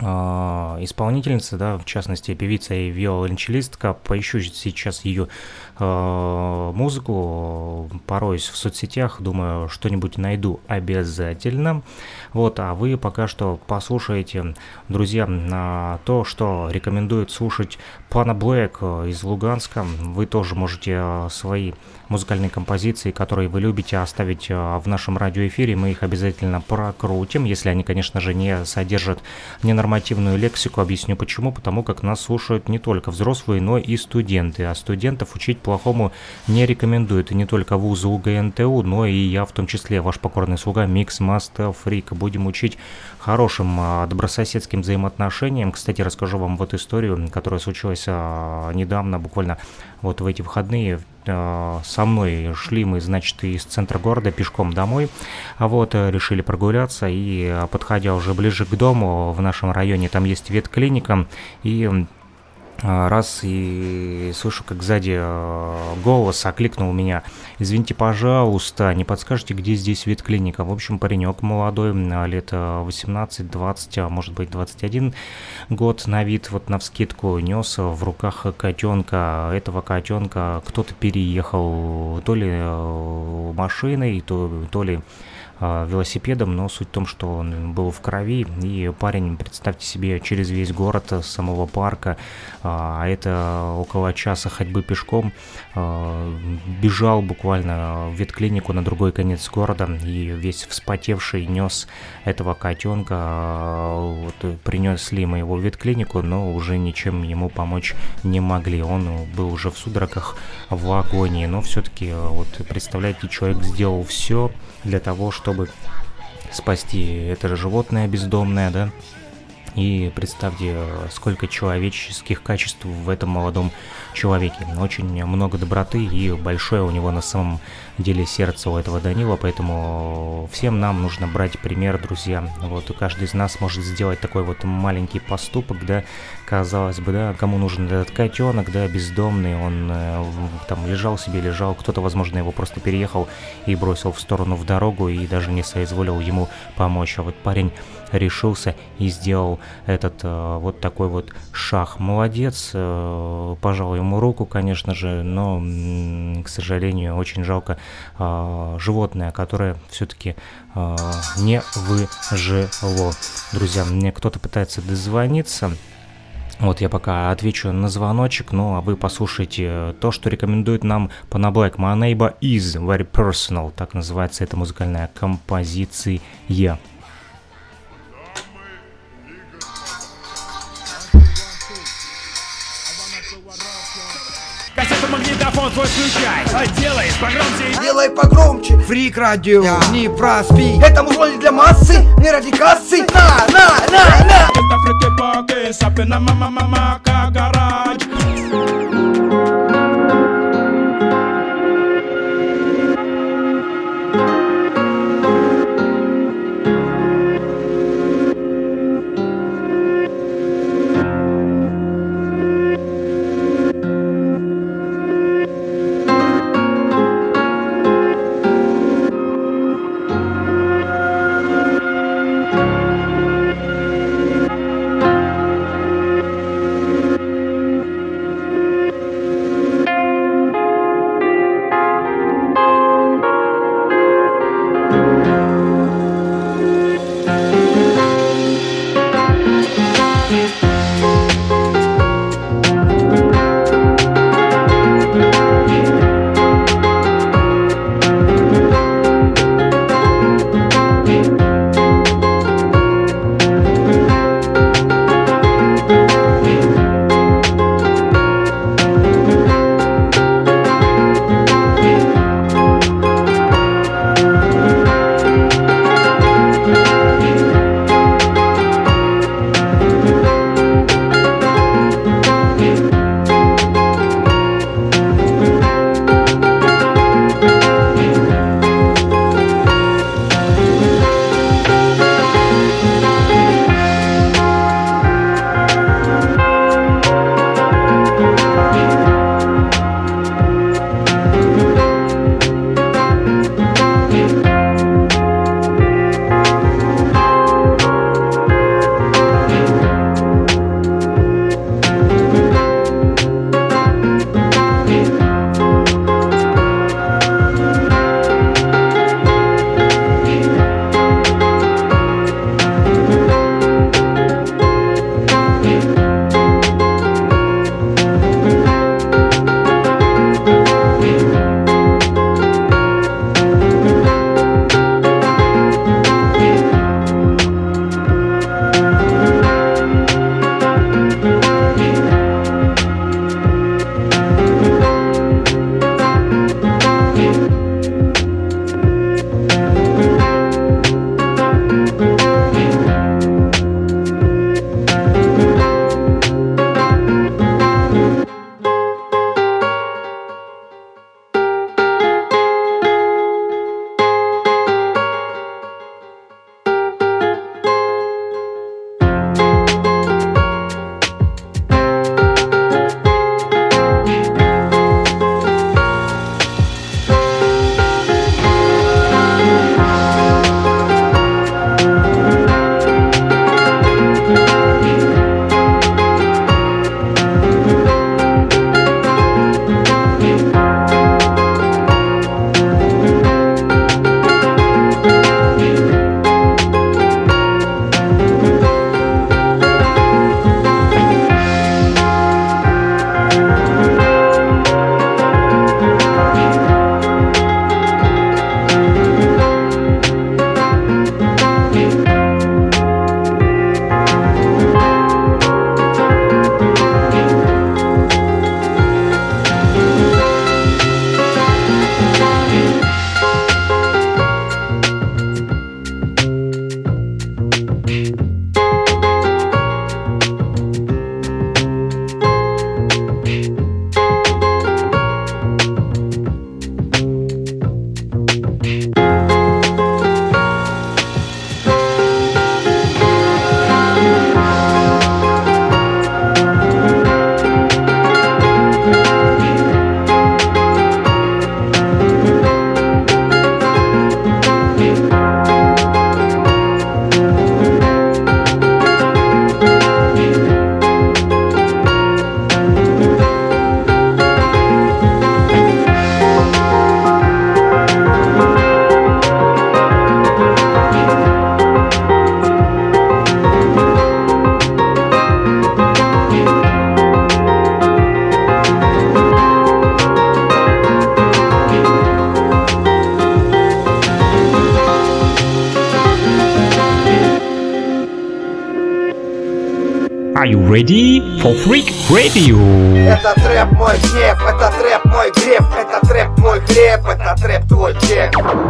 а, исполнительница, да, в частности, певица и виолончелистка. Поищу сейчас ее а, музыку, пороюсь в соцсетях, думаю, что-нибудь найду обязательно. Вот, а вы пока что послушаете, друзья, на то, что рекомендует слушать Пана Блэк из Луганска. Вы тоже можете свои музыкальные композиции, которые вы любите, оставить в нашем радиоэфире. Мы их обязательно прокрутим, если они, конечно же, не содержат ненормативную лексику. Объясню почему. Потому как нас слушают не только взрослые, но и студенты. А студентов учить плохому не рекомендуют. И не только вузы УГНТУ, но и я в том числе, ваш покорный слуга Микс Мастер Фрик. Будем учить хорошим а, добрососедским взаимоотношениям. Кстати, расскажу вам вот историю, которая случилась а, недавно, буквально вот в эти выходные а, со мной шли мы, значит, из центра города пешком домой, а вот э, решили прогуляться и подходя уже ближе к дому в нашем районе, там есть ветклиника и раз и слышу, как сзади а, голос окликнул меня. Извините, пожалуйста, не подскажете, где здесь ветклиника? В общем, паренек молодой, а, лет 18-20, а может быть 21 год на вид, вот на вскидку нес в руках котенка. Этого котенка кто-то переехал то ли машиной, то, то ли а, велосипедом, но суть в том, что он был в крови, и парень, представьте себе, через весь город с самого парка, а это около часа ходьбы пешком, а, бежал буквально в ветклинику на другой конец города, и весь вспотевший нес этого котенка, а, вот, принесли мы его в ветклинику, но уже ничем ему помочь не могли, он был уже в судорогах в агонии, но все-таки, вот, представляете, человек сделал все для того, чтобы спасти это же животное бездомное, да, И представьте, сколько человеческих качеств в этом молодом человеке. Очень много доброты и большое у него на самом деле сердце у этого Данила, поэтому всем нам нужно брать пример, друзья. Вот и каждый из нас может сделать такой вот маленький поступок, да, казалось бы, да, кому нужен этот котенок, да, бездомный, он э, там лежал себе, лежал, кто-то, возможно, его просто переехал и бросил в сторону в дорогу и даже не соизволил ему помочь. А вот парень решился и сделал этот э, вот такой вот шаг. Молодец, э, пожал ему руку, конечно же, но, к сожалению, очень жалко э, животное, которое все-таки э, не выжило. Друзья, мне кто-то пытается дозвониться. Вот я пока отвечу на звоночек, ну а вы послушайте то, что рекомендует нам Panablak. My neighbor is very personal, так называется эта музыкальная композиция. Магнитофон твой включай. А Делай погромче. Делай погромче. Фрик радио, не проспи Это музло не для массы, не ради кассы. На, на, на, на. Это фрики паки, сапи на мама мама гараж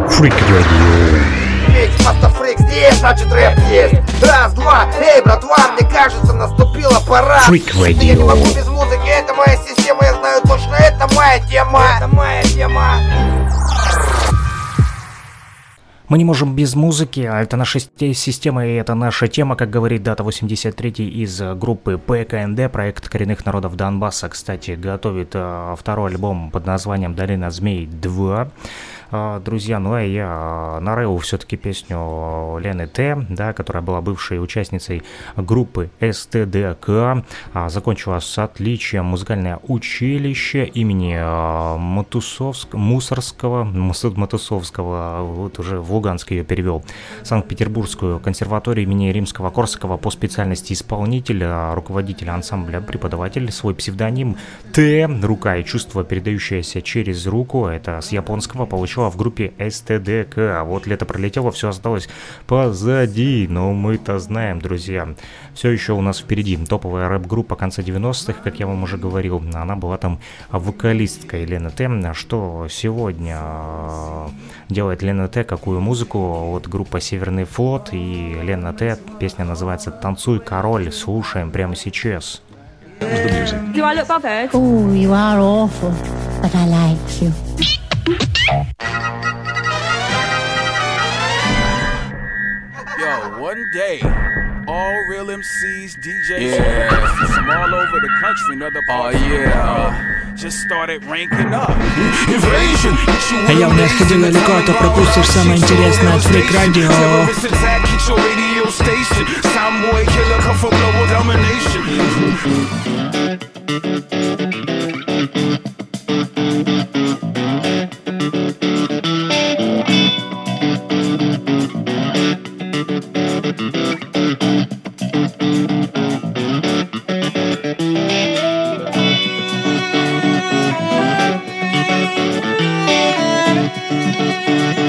чек. Freak Radio. Фрик, просто фрик здесь, значит рэп есть. Раз, два, эй, братва, мне кажется, наступила пора. Freak Radio. Я не могу без музыки, это моя система, я знаю точно, это моя тема. Это моя тема. Мы не можем без музыки, а это наша система и это наша тема, как говорит Дата 83 из группы ПКНД, проект коренных народов Донбасса, кстати, готовит э, второй альбом под названием «Долина змей 2». А, друзья, ну а я а, нарыл все-таки песню Лены Т, да, которая была бывшей участницей группы СТДК, а, закончила с отличием музыкальное училище имени Матусовск, Мусорского, Матусовского, вот уже в Луганск ее перевел, Санкт-Петербургскую консерваторию имени Римского-Корсакова по специальности исполнитель, руководитель ансамбля, преподаватель, свой псевдоним Т, рука и чувство, передающееся через руку, это с японского получил в группе СТДК. А вот лето пролетело, все осталось позади. Но мы-то знаем, друзья. Все еще у нас впереди топовая рэп-группа конца 90-х, как я вам уже говорил. Она была там вокалисткой Лена Т. Что сегодня э, делает Лена Т, какую музыку? Вот группа Северный флот и Лена Т. Песня называется «Танцуй, король». Слушаем прямо сейчас. Do I look bothered? Oh, you are awful, but I like you. Yo, one day, all real MCs, DJs, yeah. from all over the country and other parts oh, yeah. uh, just started ranking up. Invasion! А я у нас ходил далеко, а то пропустишь самое интересное от Фрик Радио. Soundboy killer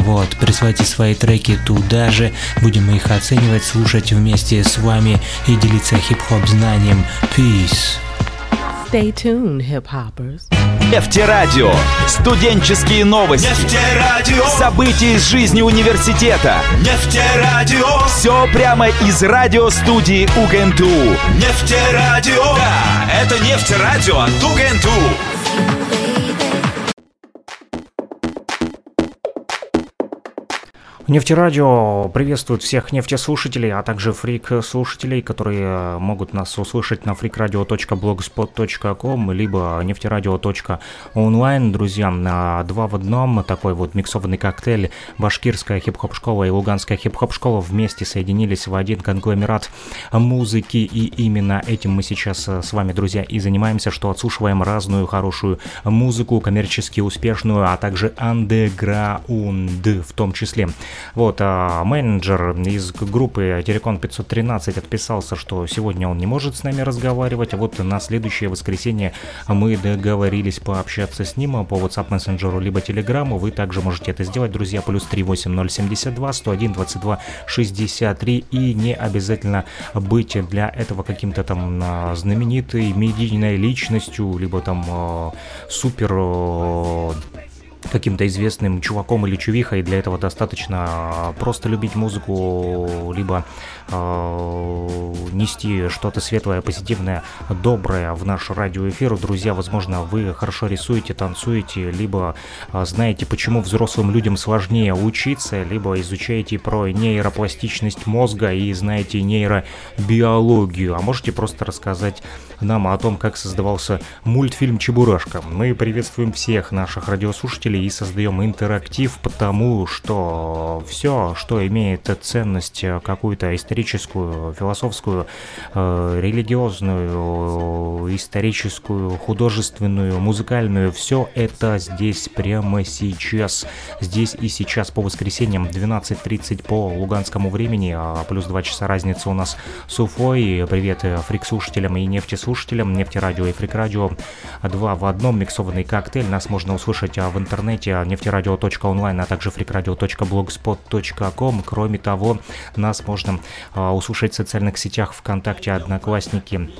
Вот, присылайте свои треки туда же, будем их оценивать, слушать вместе с вами и делиться хип-хоп знанием. Peace. Stay tuned, hip-hoppers. Нефтерадио. Студенческие новости. Нефтерадио. События из жизни университета. Нефтерадио. Все прямо из радиостудии УГНТУ. Нефтерадио. Да, это нефтерадио от УГНТУ. Нефтерадио приветствует всех нефтеслушателей, а также фрик-слушателей, которые могут нас услышать на freakradio.blogspot.com либо нефтерадио.онлайн. Друзья, на два в одном такой вот миксованный коктейль. Башкирская хип-хоп школа и Луганская хип-хоп школа вместе соединились в один конгломерат музыки. И именно этим мы сейчас с вами, друзья, и занимаемся, что отслушиваем разную хорошую музыку, коммерчески успешную, а также андеграунд в том числе. Вот, а менеджер из группы Телекон 513 отписался, что сегодня он не может с нами разговаривать, а вот на следующее воскресенье мы договорились пообщаться с ним по WhatsApp мессенджеру либо Телеграму. Вы также можете это сделать, друзья, плюс 38072 101 22 63 и не обязательно быть для этого каким-то там а, знаменитой медийной личностью, либо там э, супер э, каким-то известным чуваком или чувихой. Для этого достаточно просто любить музыку, либо э, нести что-то светлое, позитивное, доброе в наш радиоэфир. Друзья, возможно, вы хорошо рисуете, танцуете, либо э, знаете, почему взрослым людям сложнее учиться, либо изучаете про нейропластичность мозга и знаете нейробиологию. А можете просто рассказать нам о том, как создавался мультфильм «Чебурашка». Мы приветствуем всех наших радиослушателей и создаем интерактив, потому что все, что имеет ценность какую-то историческую, философскую, э, религиозную, историческую, художественную, музыкальную, все это здесь прямо сейчас. Здесь и сейчас по воскресеньям 12.30 по луганскому времени, а плюс 2 часа разница у нас с Уфой. Привет фрик-слушателям и нефтеслушателям, нефтерадио и фрик-радио. Два в одном миксованный коктейль. Нас можно услышать в интернете нефтерадио.онлайн, а также freakradio.blogspot.com. Кроме того, нас можно а, услышать в социальных сетях ВКонтакте, Одноклассники,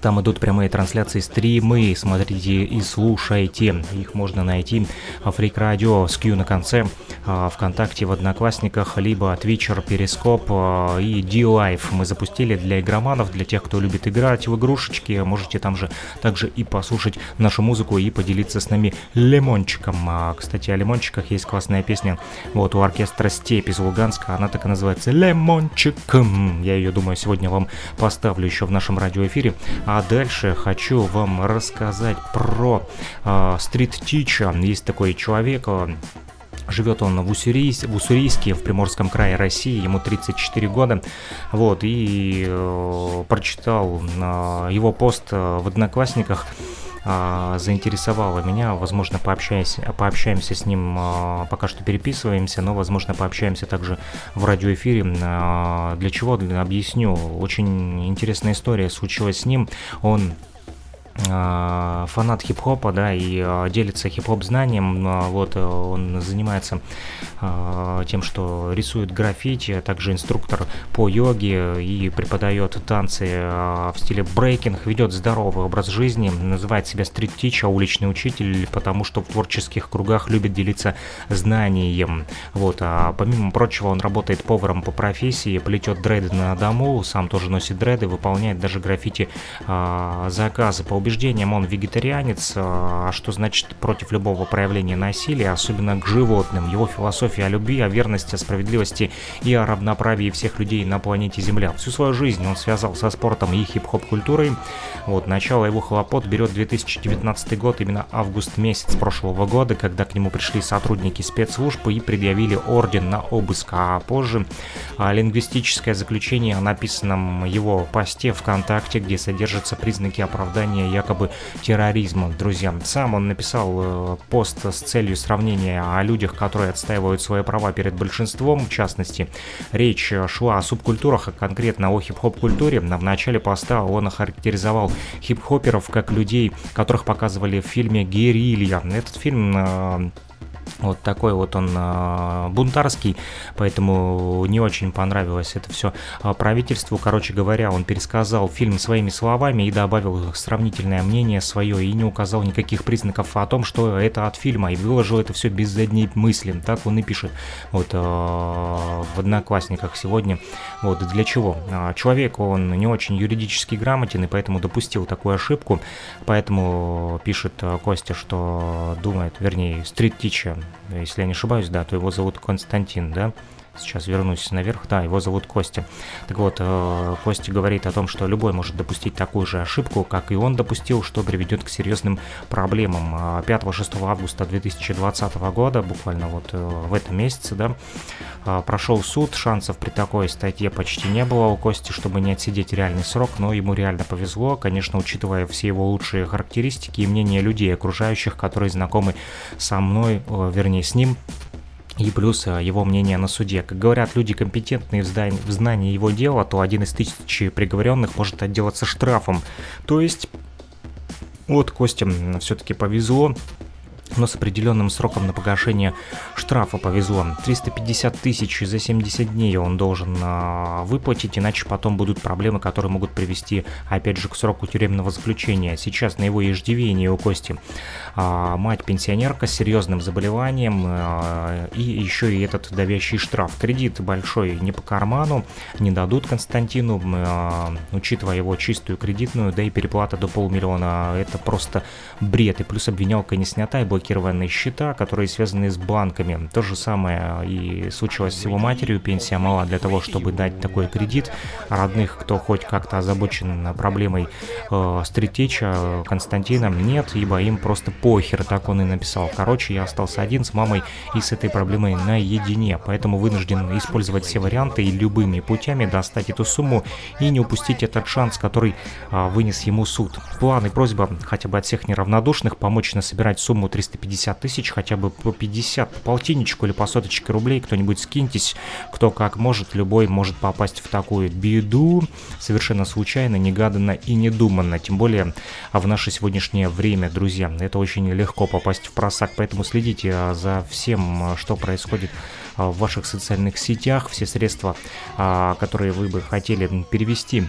там идут прямые трансляции, стримы, смотрите и слушайте. Их можно найти в Freak Radio с Q на конце, а, ВКонтакте, в Одноклассниках, либо Twitcher, Перископ а, и D-Live мы запустили для игроманов, для тех, кто любит играть в игрушечки. Можете там же также и послушать нашу музыку и поделиться с нами лимончиком. А, кстати, о лимончиках есть классная песня вот у оркестра Степь из Луганска. Она так и называется Лимончиком. Я ее, думаю, сегодня вам поставлю еще в нашем радиоэфире. А дальше хочу вам рассказать про э, Street Teacher. Есть такой человек, Живет он в, Уссурийске, в Уссурийске, в Приморском крае России, ему 34 года. Вот, и э, прочитал э, его пост в Одноклассниках э, заинтересовало меня. Возможно, пообщаемся, пообщаемся с ним, э, пока что переписываемся, но, возможно, пообщаемся также в радиоэфире. Э, для чего? Объясню. Очень интересная история случилась с ним. Он фанат хип-хопа, да, и делится хип-хоп знанием. Вот он занимается тем, что рисует граффити, а также инструктор по йоге и преподает танцы в стиле брейкинг, ведет здоровый образ жизни, называет себя стрит-тича, уличный учитель, потому что в творческих кругах любит делиться знанием. Вот, а помимо прочего, он работает поваром по профессии, плетет дреды на дому, сам тоже носит дреды, выполняет даже граффити заказы по убеждению убеждениям он вегетарианец, а что значит против любого проявления насилия, особенно к животным. Его философия о любви, о верности, о справедливости и о равноправии всех людей на планете Земля. Всю свою жизнь он связал со спортом и хип-хоп культурой. Вот, начало его хлопот берет 2019 год, именно август месяц прошлого года, когда к нему пришли сотрудники спецслужбы и предъявили орден на обыск, а позже а, лингвистическое заключение о написанном его посте ВКонтакте, где содержатся признаки оправдания якобы терроризма. Друзья, сам он написал э, пост с целью сравнения о людях, которые отстаивают свои права перед большинством. В частности, речь шла о субкультурах, а конкретно о хип-хоп культуре. В начале поста он охарактеризовал хип-хоперов как людей, которых показывали в фильме «Герилья». Этот фильм э, вот такой вот он э, бунтарский, поэтому не очень понравилось это все а, правительству. Короче говоря, он пересказал фильм своими словами и добавил сравнительное мнение свое и не указал никаких признаков о том, что это от фильма, и выложил это все без задней мысли. Так он и пишет вот э, в Одноклассниках сегодня. Вот для чего? Человек, он не очень юридически грамотен, и поэтому допустил такую ошибку, поэтому пишет Костя, что думает, вернее, стрит Тича если я не ошибаюсь, да, то его зовут Константин, да, Сейчас вернусь наверх. Да, его зовут Костя. Так вот, э, Костя говорит о том, что любой может допустить такую же ошибку, как и он допустил, что приведет к серьезным проблемам. 5-6 а августа 2020 года, буквально вот э, в этом месяце, да, э, прошел суд. Шансов при такой статье почти не было у Кости, чтобы не отсидеть реальный срок, но ему реально повезло, конечно, учитывая все его лучшие характеристики и мнения людей, окружающих, которые знакомы со мной, вернее, с ним, и плюс э, его мнение на суде. Как говорят люди компетентные в, знании его дела, то один из тысячи приговоренных может отделаться штрафом. То есть, вот Костя все-таки повезло, но с определенным сроком на погашение штрафа повезло. 350 тысяч за 70 дней он должен а, выплатить, иначе потом будут проблемы, которые могут привести, опять же, к сроку тюремного заключения. Сейчас на его иждивении у Кости а, мать-пенсионерка с серьезным заболеванием а, и еще и этот давящий штраф. Кредит большой не по карману, не дадут Константину, а, учитывая его чистую кредитную, да и переплата до полмиллиона. Это просто бред. И плюс обвинялка не снята и заблокированные счета, которые связаны с банками. То же самое и случилось с его матерью. Пенсия мала для того, чтобы дать такой кредит. Родных, кто хоть как-то озабочен проблемой э, стритеча Константина, нет, ибо им просто похер, так он и написал. Короче, я остался один с мамой и с этой проблемой наедине, поэтому вынужден использовать все варианты и любыми путями достать эту сумму и не упустить этот шанс, который э, вынес ему суд. План и просьба хотя бы от всех неравнодушных помочь насобирать сумму 300 350 тысяч, хотя бы по 50, по полтинничку или по соточке рублей, кто-нибудь скиньтесь, кто как может, любой может попасть в такую беду, совершенно случайно, негаданно и недуманно, тем более а в наше сегодняшнее время, друзья, это очень легко попасть в просак, поэтому следите а, за всем, что происходит а, в ваших социальных сетях, все средства, которые вы бы хотели перевести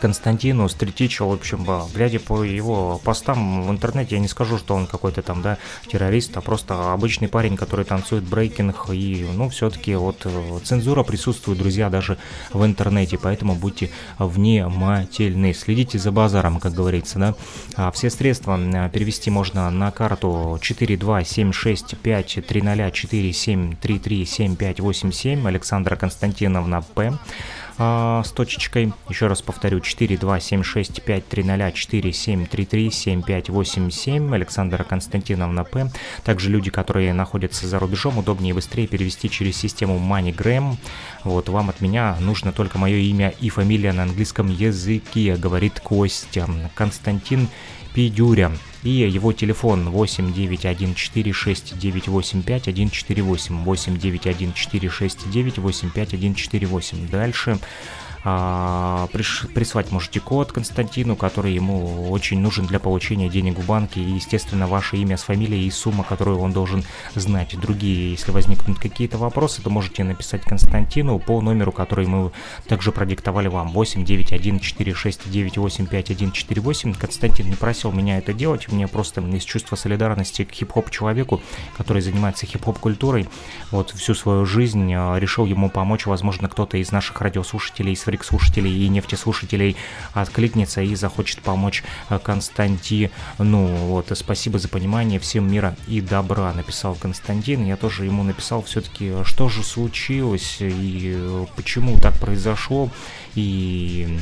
Константину Стритичу, в общем, глядя по его постам в интернете, я не скажу, что он какой-то там, да, террорист, а просто обычный парень, который танцует брейкинг, и, ну, все-таки вот э, цензура присутствует, друзья, даже в интернете, поэтому будьте внимательны, следите за базаром, как говорится, да. А все средства перевести можно на карту 427653047337587 Александра Константиновна П а, с точечкой. Еще раз повторю, 427653047337587 Александра Константиновна П. Также люди, которые находятся за рубежом, удобнее и быстрее перевести через систему MoneyGram. Вот, вам от меня нужно только мое имя и фамилия на английском языке, говорит Костя. Константин Пидюря. И его телефон 89146985 89146985 Дальше а, приш, прислать можете код Константину, который ему очень нужен для получения денег в банке, и, естественно, ваше имя с фамилией и сумма, которую он должен знать. Другие, если возникнут какие-то вопросы, то можете написать Константину по номеру, который мы также продиктовали вам, 8914698548. Константин не просил меня это делать, мне просто из чувства солидарности к хип-хоп человеку, который занимается хип-хоп культурой, вот всю свою жизнь а, решил ему помочь, возможно, кто-то из наших радиослушателей из фрик-слушателей и нефтеслушателей откликнется и захочет помочь Константину. Вот, и спасибо за понимание, всем мира и добра, написал Константин. Я тоже ему написал все-таки, что же случилось и почему так произошло. И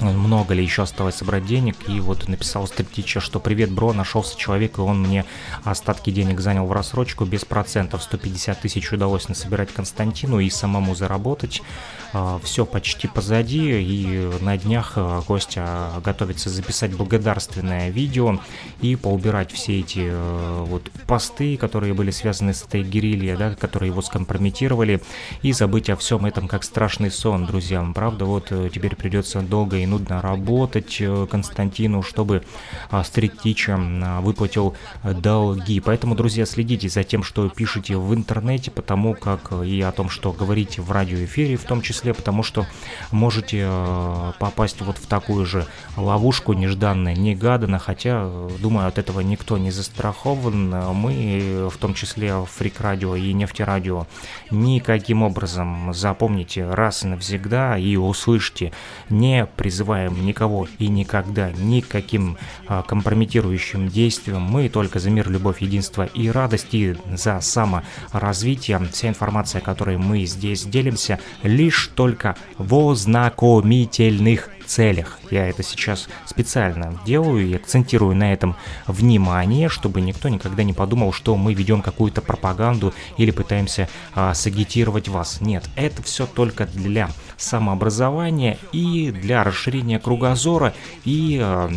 много ли еще осталось собрать денег, и вот написал Стриптича, что «Привет, бро, нашелся человек, и он мне остатки денег занял в рассрочку без процентов, 150 тысяч удалось насобирать Константину и самому заработать, а, все почти позади, и на днях а, Костя готовится записать благодарственное видео и поубирать все эти э, вот посты, которые были связаны с этой герильей, да, которые его скомпрометировали, и забыть о всем этом как страшный сон, друзья. Правда, вот э, теперь придется долго и нудно работать э, Константину, чтобы Стритича выплатил долги. Поэтому, друзья, следите за тем, что пишете в интернете, потому как и о том, что говорите в радиоэфире в том числе, потому, что можете э, попасть вот в такую же ловушку нежданно, негаданно, хотя, э, думаю, от этого никто не застрахован. Мы, в том числе Фрик Радио и Нефтерадио, никаким образом запомните раз и навсегда и услышьте, не призываем никого и никогда никаким э, компрометирующим действием. Мы только за мир, любовь, единство и радость и за саморазвитие. Вся информация, которой мы здесь делимся, лишь только в ознакомительных целях. Я это сейчас специально делаю и акцентирую на этом внимание, чтобы никто никогда не подумал, что мы ведем какую-то пропаганду или пытаемся а, сагитировать вас. Нет, это все только для самообразования и для расширения кругозора и а,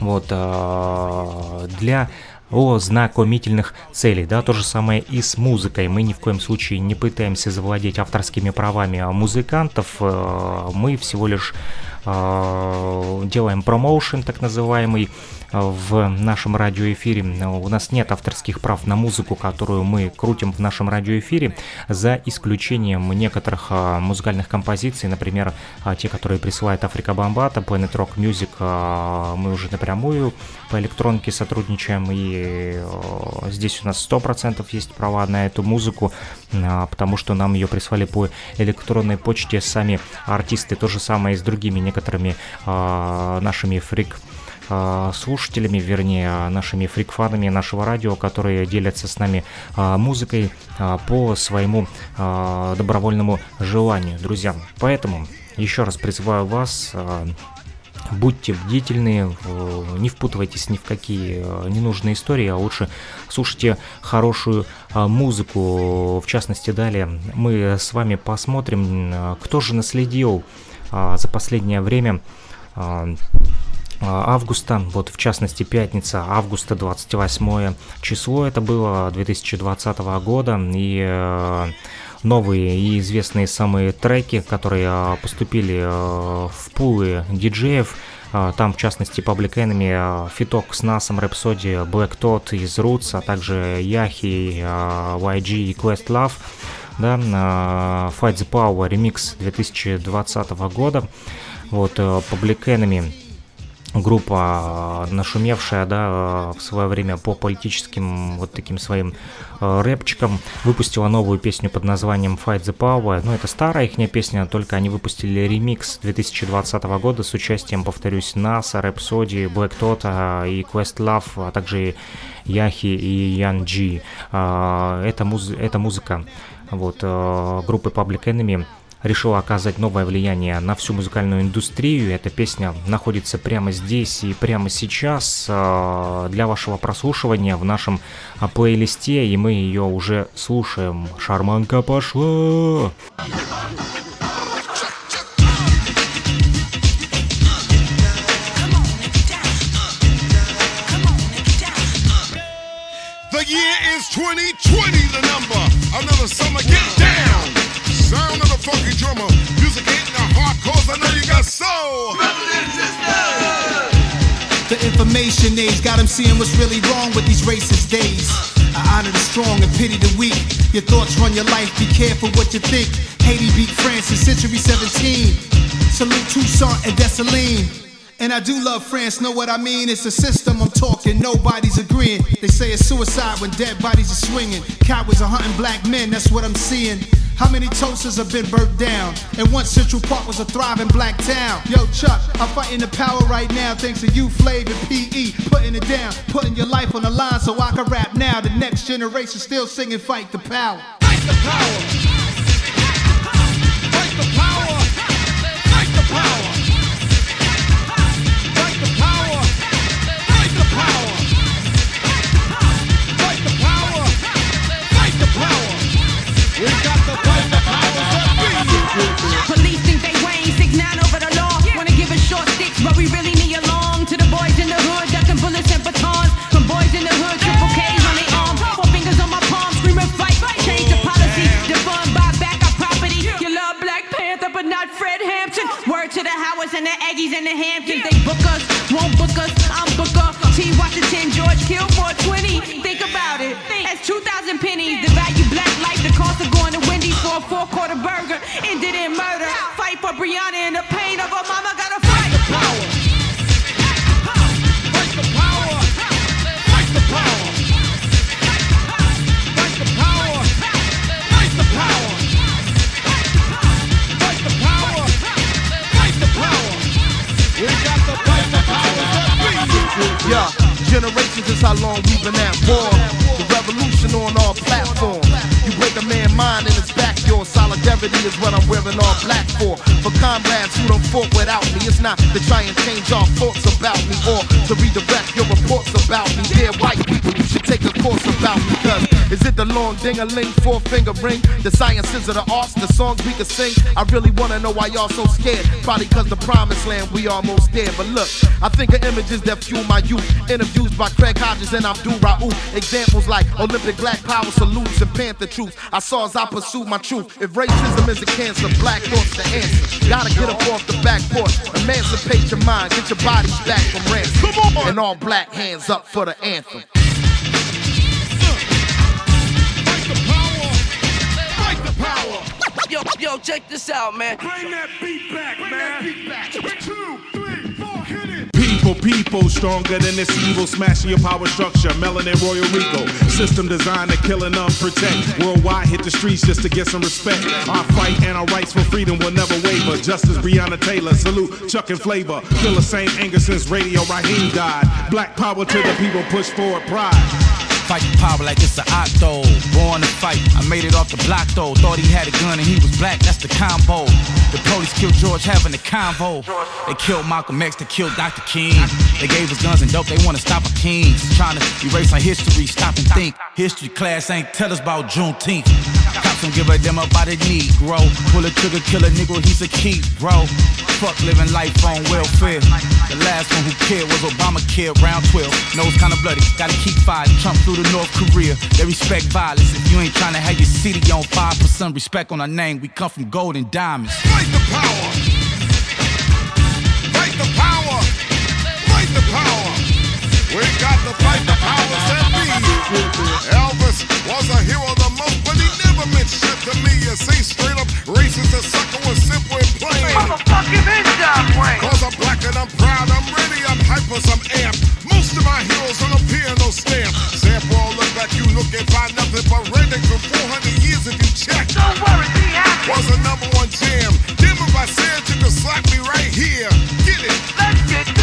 вот а, для о знакомительных целей. Да, то же самое и с музыкой. Мы ни в коем случае не пытаемся завладеть авторскими правами музыкантов. Э, мы всего лишь э, делаем промоушен, так называемый, в нашем радиоэфире. У нас нет авторских прав на музыку, которую мы крутим в нашем радиоэфире, за исключением некоторых а, музыкальных композиций, например, а, те, которые присылает Африка Бомбата, Planet Rock Music, а, мы уже напрямую по электронке сотрудничаем, и здесь у нас 100% есть права на эту музыку, потому что нам ее прислали по электронной почте сами артисты. То же самое и с другими некоторыми нашими фрик слушателями, вернее, нашими фрикфанами нашего радио, которые делятся с нами а, музыкой а, по своему добровольному желанию, друзья. Поэтому еще раз призываю вас будьте бдительны, не впутывайтесь ни в какие ненужные истории, а лучше слушайте хорошую музыку. В частности, далее мы с вами посмотрим, кто же наследил за последнее время а, августа, вот в частности пятница, августа 28 число это было 2020 года, и э, новые и известные самые треки, которые э, поступили э, в пулы диджеев, там, в частности, Public Enemy, Фиток с Насом, Rhapsody, Black Tot из Roots, а также Яхи, YG и Quest Love, да, Fight the Power, ремикс 2020 года, вот, Public Enemy, группа, э, нашумевшая, да, э, в свое время по политическим вот таким своим э, рэпчикам, выпустила новую песню под названием Fight the Power. Ну, это старая их песня, только они выпустили ремикс 2020 года с участием, повторюсь, NASA, Rhapsody, Black Tota и Quest Love, а также Яхи и Ян Джи. Это, муз это музыка вот, группы Public Enemy решила оказать новое влияние на всю музыкальную индустрию. Эта песня находится прямо здесь и прямо сейчас э, для вашего прослушивания в нашем э, плейлисте, и мы ее уже слушаем. Шарманка пошла! The year is 2020, the number. Another summer, get down. Funky drummer. Music ain't the hardcore, I know you got soul. The information age got him seeing what's really wrong with these racist days. I honor the strong and pity the weak. Your thoughts run your life, be careful what you think. Haiti beat France in century 17. Salute Toussaint and Dessalines. And I do love France, know what I mean? It's a system I'm talking, nobody's agreeing. They say it's suicide when dead bodies are swinging. Cowards are hunting black men, that's what I'm seeing. How many toasters have been burnt down? And once Central Park was a thriving black town. Yo, Chuck, I'm fighting the power right now thanks to you, Flav and PE. Putting it down, putting your life on the line so I can rap now. The next generation still singing Fight the Power. Fight the power. Fight the power. Fight the power. Think they Wayne, six nine over the law. Wanna give short sticks, but we really need a long. To the boys in the hood, ducking bullets and batons. From boys in the hood, triple K's on their arm. Four fingers on my palm, screaming fight. Change the policy, defund, buy back our property. You love Black Panther, but not Fred Hampton. Word to the Howards and the Aggies and the Hamptons. They book us, won't book us. I'm Booker. T. Washington, George Kill four quarter burger. Ended in murder. Fight for Brianna and the pain of her mama. Gotta fight. the power. Fight the power. Fight the power. Fight the power. Fight the power. Fight the power. Fight the power. We got the fight the powers that be. Yeah, generations is how long we've been at war. The revolution on all platforms. You break a man's mind and it's back yours. Solidarity is what I'm wearing all black for. For comrades who don't fought without me, it's not to try and change our thoughts about me or to redirect your reports about me. Dear white is it the long ding-a-ling, four finger ring? The sciences of the arts, the songs we can sing? I really wanna know why y'all so scared. Probably cause the promised land we almost there. But look, I think of images that fuel my youth. Interviews by Craig Hodges and Abdul Raouf. Examples like Olympic black power salutes and Panther truth. I saw as I pursued my truth. If racism is a cancer, black thought's the answer. Gotta get up off the back porch, emancipate your mind, get your bodies back from ransom. Come on! And all black hands up for the anthem. Yo, yo, check this out, man. Bring that beat back, man. That beat back. Two, three, four, hit it. People, people, stronger than this evil, smashing your power structure, melanin Royal Rico. System designed to kill and unprotect. Worldwide hit the streets just to get some respect. Our fight and our rights for freedom will never waver. Justice Breonna Taylor, salute Chuck and Flavor. Feel the same anger since Radio Raheem died. Black power to the people, push forward pride. Fight the power like it's an octo. Born to fight, I made it off the block though. Thought he had a gun and he was black, that's the combo. The police killed George having a convo. They killed Malcolm X, they killed Dr. King. They gave us guns and dope, they wanna stop our kings. Trying to erase our history, stop and think. History class ain't tell us about Juneteenth. Cops don't give a damn about a Negro. Pull a trigger, kill a nigga, he's a key, bro. Fuck living life on welfare. The last one who cared was Obamacare, round 12. Nose kinda bloody, gotta keep fighting. Trump through to North Korea. They respect violence. If you ain't trying to have your city on fire, put some respect on our name. We come from gold and diamonds. Fight the power. Fight the power. Fight the power. We got to fight the powers that be. Elvis was a hero the most, but he never to me. You see, straight up racist, the sucker was simple and plain. Motherfucking is John Wayne. Cause I'm black and I'm proud, I'm ready, I'm hyper, I'm amped. Most of my heroes don't appear no stamp. Sample all look like you look and find nothing but rending for 400 years if you check. Don't worry, be happy. Was a number one jam. Damn if I said you could slap me right here. Get it. Let's get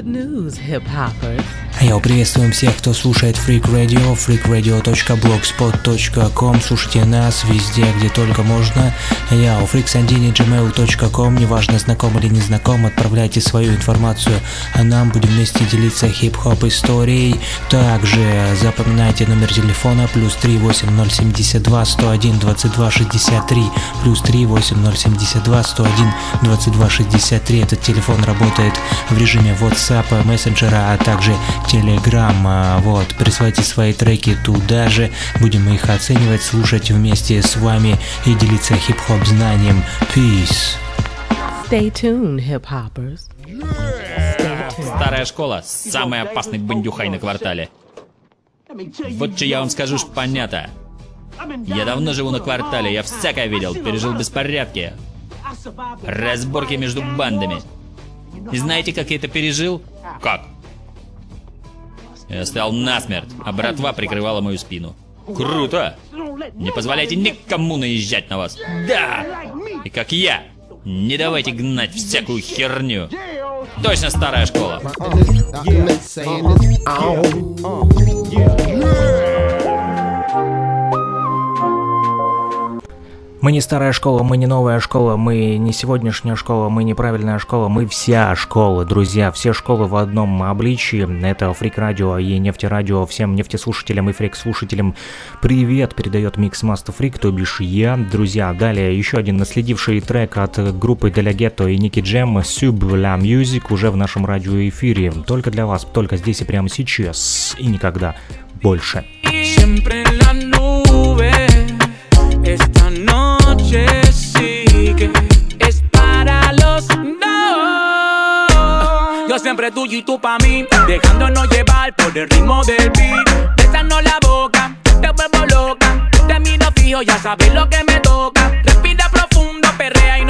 Good news, hip hoppers. Йо, приветствуем всех, кто слушает Freak Radio, freakradio.blogspot.com. Слушайте нас везде, где только можно. Я у freaksandini.gmail.com. Неважно, знаком или не знаком, отправляйте свою информацию, а нам будем вместе делиться хип-хоп историей. Также запоминайте номер телефона плюс 38072 101 22 63 плюс 38072 101 22 63. Этот телефон работает в режиме WhatsApp, мессенджера, а также Telegram. Вот, присылайте свои треки туда же. Будем их оценивать, слушать вместе с вами и делиться хип-хоп знанием. Peace. Stay tuned, hip hoppers. Старая школа, самый опасный бандюхай на квартале. Вот что я вам скажу, ж понятно. Я давно живу на квартале, я всякое видел, пережил беспорядки, разборки между бандами. И знаете, как я это пережил? Как? Я стоял насмерть, а братва прикрывала мою спину. Круто! Не позволяйте никому наезжать на вас. Да! И как я, не давайте гнать всякую херню. Точно старая школа. Мы не старая школа, мы не новая школа, мы не сегодняшняя школа, мы неправильная школа, мы вся школа, друзья, все школы в одном обличии. Это Фрик Радио и Нефтерадио. Всем нефтеслушателям и фрик-слушателям привет, передает Микс Маста Фрик, то бишь я. Друзья, далее еще один наследивший трек от группы Делегетто и Ники Джем Sub La Music уже в нашем радиоэфире. Только для вас, только здесь и прямо сейчас, и никогда больше. Siempre sigue, es para los dos. Yo siempre tuyo y tú pa' mí, dejándonos llevar por el ritmo del beat. Besando la boca, te vuelvo loca, te miro fijo, ya sabes lo que me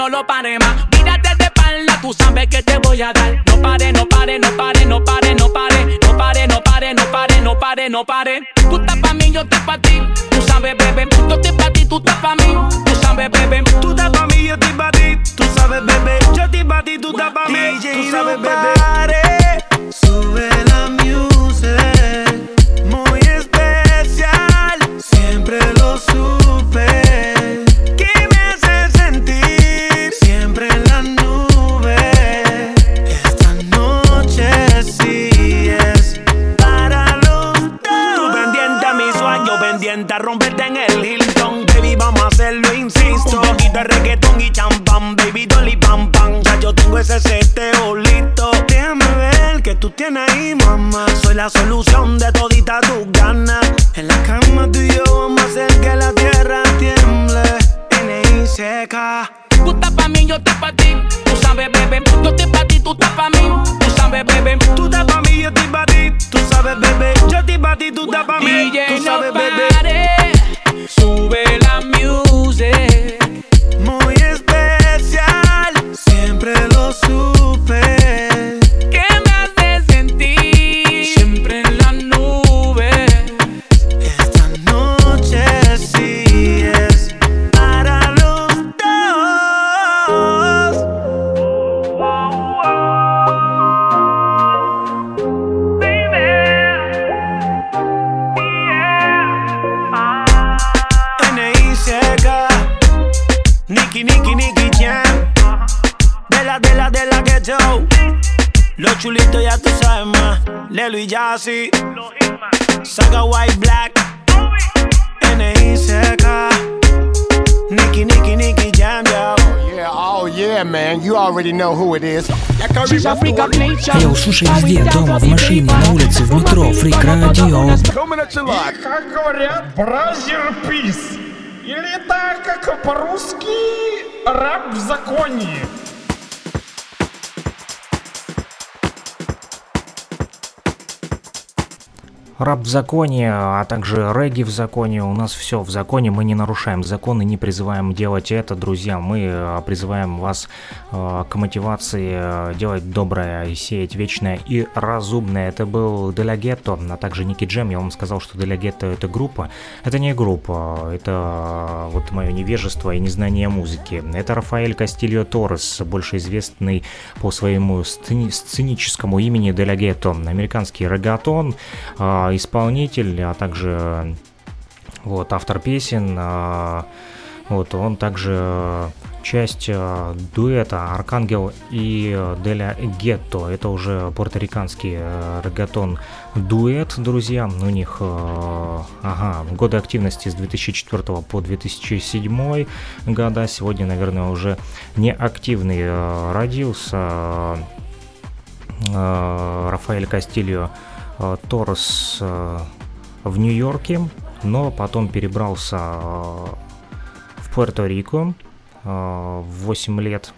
no lo pare más. Mírate de espalda, tú sabes que te voy a dar. No pare, no pare, no pare, no pare, no pare. No pare, no pare, no pare, no pare, no pare. Tú estás pa' mí, yo estoy pa' ti. Tú sabes, bebé. Yo estoy pa' ti, tú estás pa' mí. Tú sabes, bebé. Tú estás pa' mí, yo estoy pa' ti. Tú sabes, bebé. Yo estoy pa' ti, tú estás pa' mí. tú sabes, bebé. Sube la music. Ese seteo listo. Déjame ver que tú tienes ahí, mamá. Soy la solución de todita tus ganas. En la cama tú y yo vamos a hacer que la tierra tiemble. N.I. seca. Tú estás pa' mí, yo estoy pa' ti. Tú sabes, bebé. Yo estoy pa' ti, tú estás pa' mí. Tú sabes, bebé. Tú estás pa' mí, yo estoy pa' ti. Tú sabes, bebé. Yo estoy pa' ti, tú estás pa' mí. Tú sabes, bebé. Los chulitos ya tú sabes más. Lelo y Jazzy. Saga White Black. N.I.C.K. Nicky, Nicky, Nicky Jam, yo. Yeah, oh yeah, man. You already know who it is. Йоу, слушай везде, дома, в машине, на улице, в метро, Фрик Радио. И как говорят, бразер пис. Или так, как по-русски, раб в законе. Раб в законе, а также регги в законе. У нас все в законе. Мы не нарушаем закон и не призываем делать это, друзья. Мы э, призываем вас э, к мотивации э, делать доброе, сеять вечное и разумное. Это был Делягетто, а также Ники Джем. Я вам сказал, что Делягетто это группа. Это не группа, это э, вот мое невежество и незнание музыки. Это Рафаэль Кастильо Торрес, больше известный по своему сцени- сценическому имени Делягетто. Американский регатон, э, исполнитель, а также вот автор песен. э, вот он также часть э, дуэта Аркангел и Деля Гетто. Это уже порториканский э, регатон дуэт, друзья. У них э, ага, годы активности с 2004 по 2007 года. Сегодня, наверное, уже не активный э, родился Рафаэль Кастильо Торрес э, в Нью-Йорке, но потом перебрался э, в Пуэрто-Рико э, в 8 лет.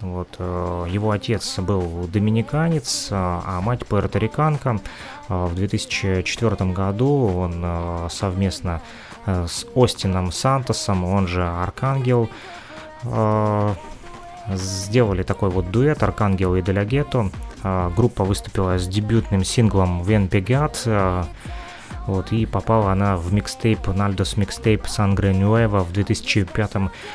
Вот, э, его отец был доминиканец, а мать пуэрториканка. В 2004 году он совместно с Остином Сантосом, он же Аркангел, сделали такой вот дуэт Аркангел и Делягетто. Группа выступила с дебютным синглом When Begat, вот, и попала она в микстейп, Нальдос микстейп Сангре Нуэва в 2005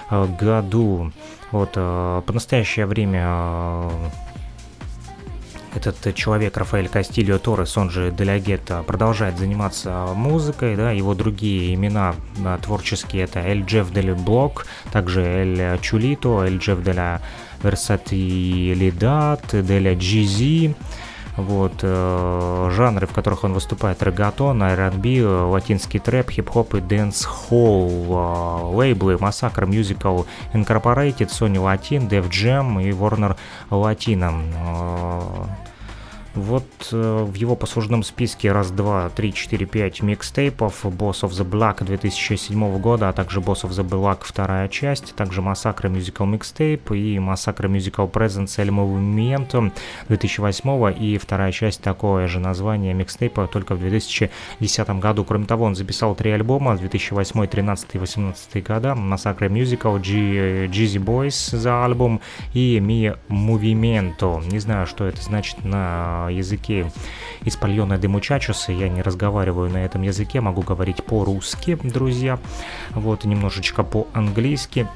э, году. Вот, э, по настоящее время этот человек, Рафаэль Кастильо Торрес, он же De La Ghetto, продолжает заниматься музыкой, да, его другие имена творческие это El Jefe del Bloque, также El Chulito, El Jefe de la Versatilidad, De La Geezy, вот, э, жанры, в которых он выступает, реггетон, R&B, латинский трэп, хип-хоп и дэнс-холл, э, лейблы Massacre Musical Incorporated, Sony Latin, Def Jam и Warner Latino. Э, вот э, в его послужном списке раз, два, три, четыре, пять микстейпов Boss of the Black 2007 года, а также Boss of the Black вторая часть, также Massacre Musical Mixtape и Massacre Musical Presence El Movimiento 2008 и вторая часть такое же название микстейпа только в 2010 году. Кроме того, он записал три альбома 2008, 13 и 18 года, Massacre Musical, G, Jeezy Boys за альбом и Mi Movimiento. Не знаю, что это значит на языке испальона де мучачосы. Я не разговариваю на этом языке, могу говорить по-русски, друзья. Вот, немножечко по-английски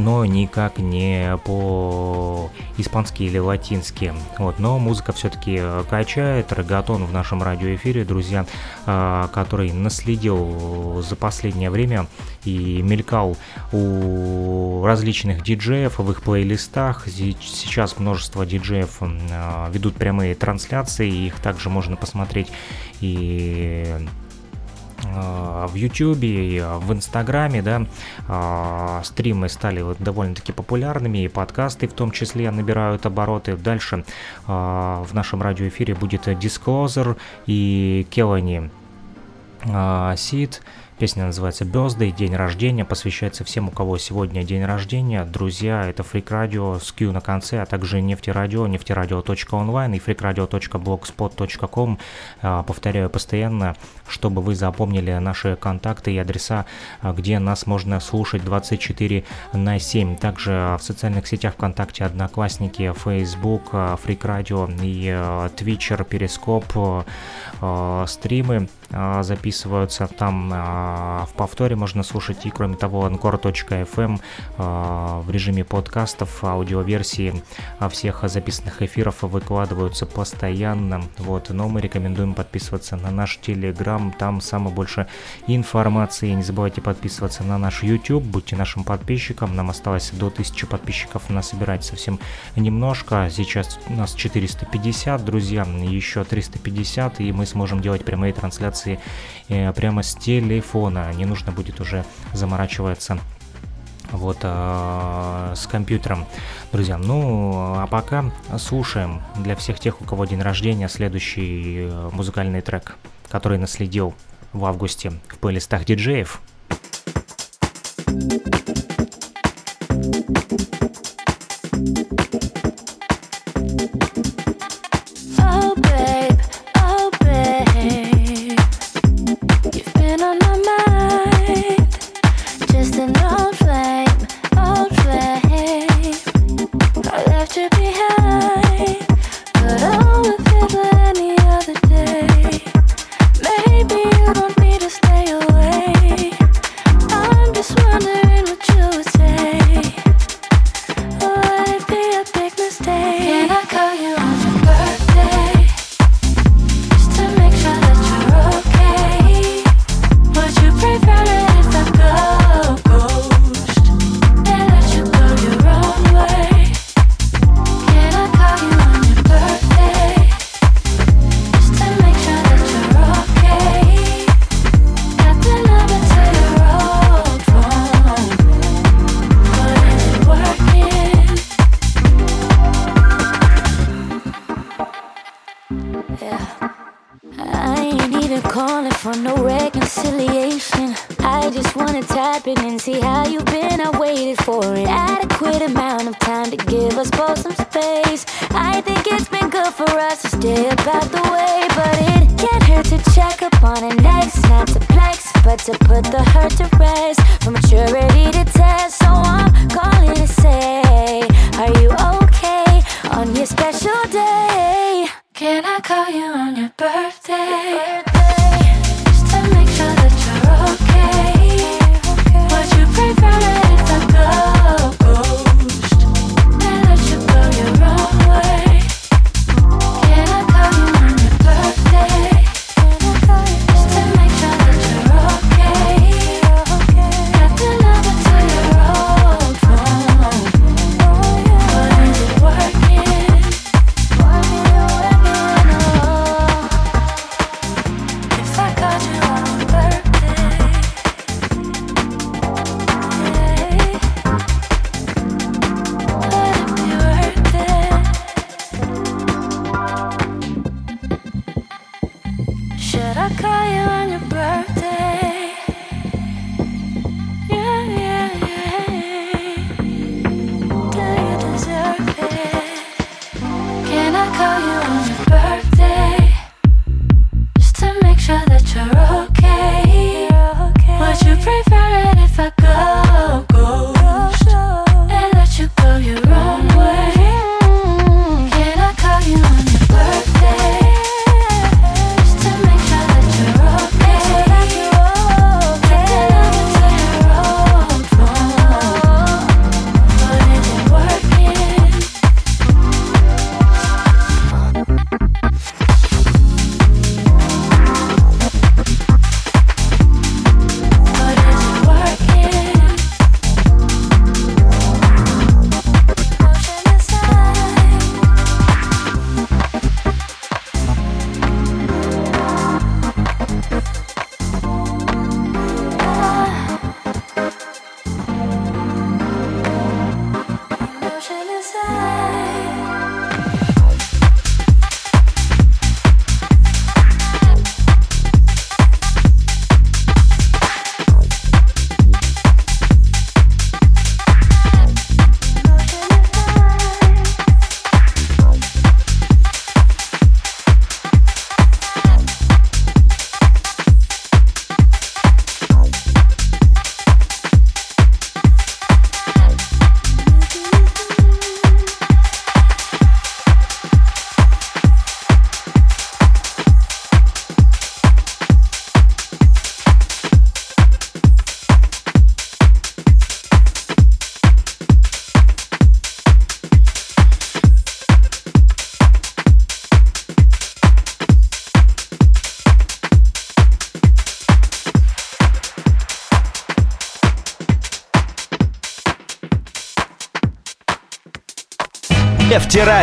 но никак не по-испански или латински. Вот, но музыка все-таки качает. Рогатон в нашем радиоэфире, друзья, а, который наследил за последнее время и мелькал у различных диджеев в их плейлистах. Сейчас множество диджеев а, ведут прямые трансляции, их также можно посмотреть и Э, в Ютубе, в Инстаграме, да, э, стримы стали вот довольно-таки популярными, и подкасты в том числе набирают обороты. Дальше э, в нашем радиоэфире будет Disclosure и Келани Сид, Песня называется Birthday, день рождения, посвящается всем, у кого сегодня день рождения. Друзья, это Freak Radio с Q на конце, а также нефтерадио, нефтерадио.онлайн и freakradio.blogspot.com. А, повторяю постоянно, чтобы вы запомнили наши контакты и адреса, а, где нас можно слушать 24 на 7. Также в социальных сетях ВКонтакте, Одноклассники, Facebook, Freak Radio и Twitcher, Перископ, стримы записываются там а, в повторе можно слушать и, кроме того, encore.fm а, в режиме подкастов, аудиоверсии всех записанных эфиров выкладываются постоянно. Вот, но мы рекомендуем подписываться на наш Телеграм, там самое больше информации. Не забывайте подписываться на наш YouTube, будьте нашим подписчиком. Нам осталось до 1000 подписчиков насобирать совсем немножко. Сейчас у нас 450, друзья, еще 350, и мы сможем делать прямые трансляции э, прямо с телефона не нужно будет уже заморачиваться вот э, с компьютером, друзья. Ну, а пока слушаем для всех тех, у кого день рождения, следующий э, музыкальный трек, который наследил в августе в плейлистах диджеев. What you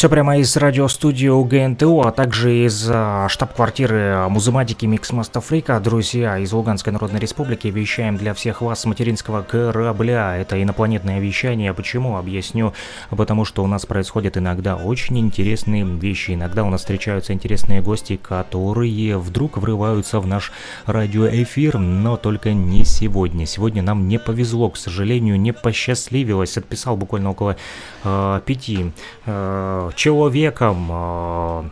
Все прямо из радиостудии УГНТУ, а также из а, штаб-квартиры музыматики Миксмаста Фрика. Друзья, из Луганской Народной Республики вещаем для всех вас с материнского корабля. Это инопланетное вещание. Почему? Объясню. Потому что у нас происходят иногда очень интересные вещи. Иногда у нас встречаются интересные гости, которые вдруг врываются в наш радиоэфир, но только не сегодня. Сегодня нам не повезло, к сожалению, не посчастливилось. Отписал буквально около э, пяти э, человекам, э,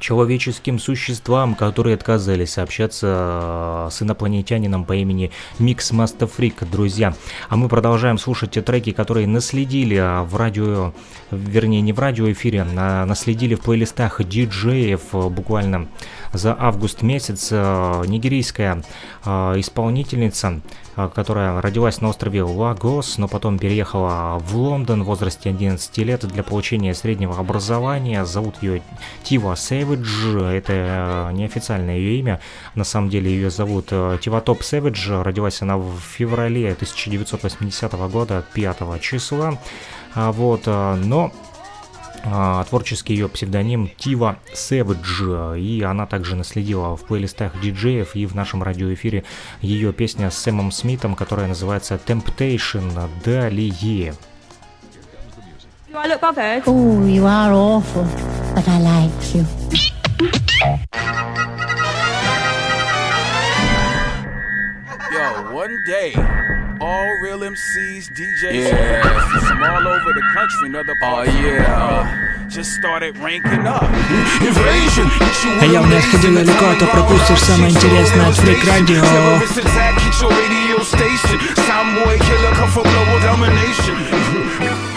человеческим существам, которые отказались общаться с инопланетянином по имени Микс Мастафрик, друзья. А мы продолжаем слушать те треки, которые наследили в радио, вернее не в радиоэфире, а наследили в плейлистах диджеев буквально за август месяц. Нигерийская исполнительница которая родилась на острове Лагос, но потом переехала в Лондон в возрасте 11 лет для получения среднего образования. Зовут ее Тива Сэвидж, это неофициальное ее имя, на самом деле ее зовут Тива Топ Сэвидж, родилась она в феврале 1980 года, 5 числа, вот, но а, творческий ее псевдоним Тива Savage, и она также наследила в плейлистах диджеев и в нашем радиоэфире ее песня с Сэмом Смитом, которая называется Temptation. Далее. Do I look bothered? Oh, you are awful, but I like you. Yo, one day, all real MCs, DJs, from all over the country and other parts oh, yeah. just started ranking up. Invasion, А я не сходил далеко, а то пропустишь самое интересное от Фрик Радио. London.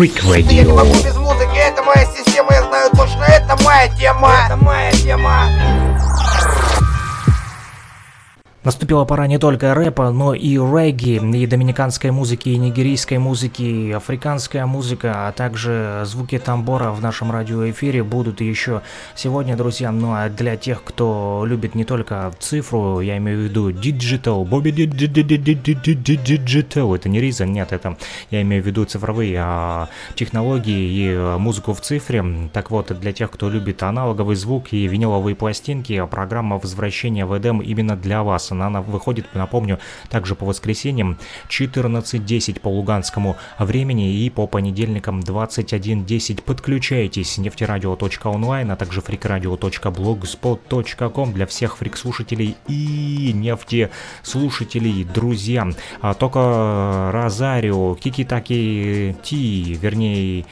Freak Что Я не Radio. могу без музыки, это моя система, я знаю точно, это моя тема. Это моя тема. Наступила пора не только рэпа, но и регги, и доминиканской музыки, и нигерийской музыки, и африканская музыка, а также звуки тамбора в нашем радиоэфире будут еще сегодня, друзья. Ну а для тех, кто любит не только цифру, я имею в виду digital, Бобби digital, это не Риза, нет, это я имею в виду цифровые а, технологии и а, музыку в цифре. Так вот, для тех, кто любит аналоговый звук и виниловые пластинки, программа возвращения в Эдем именно для вас. Она, она выходит, напомню, также по воскресеньям 14.10 по луганскому времени и по понедельникам 21.10. Подключайтесь нефтерадио.онлайн, а также freakradio.blogspot.com для всех фрик-слушателей и нефтеслушателей, друзья. А только Розарио, Кики-Таки Ти, вернее,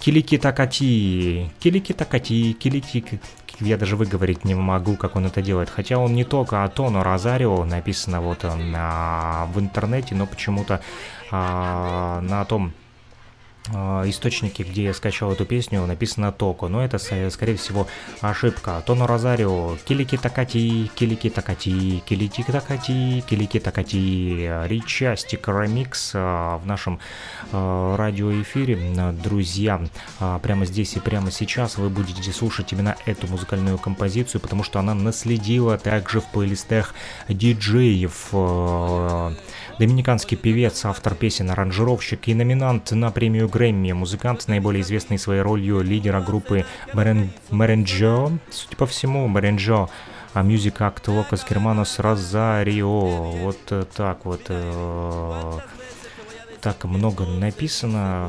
Килики Такати, Килики Килики... Я даже выговорить не могу, как он это делает. Хотя он не только Атоно Розарио, написано вот а, в интернете, но почему-то а, на том источнике, где я скачал эту песню, написано Токо, но это, скорее всего, ошибка. Тоно Розарио, килики такати, килики такати, килики такати, килики такати, Ричастик ремикс в нашем радиоэфире. Друзья, прямо здесь и прямо сейчас вы будете слушать именно эту музыкальную композицию, потому что она наследила также в плейлистах диджеев Доминиканский певец, автор песен, аранжировщик и номинант на премию Грэмми, музыкант, наиболее известный своей ролью лидера группы Меренджо, судя по всему, Меренджо, а Music Act Locus Germanos Rosario, вот так вот э, так много написано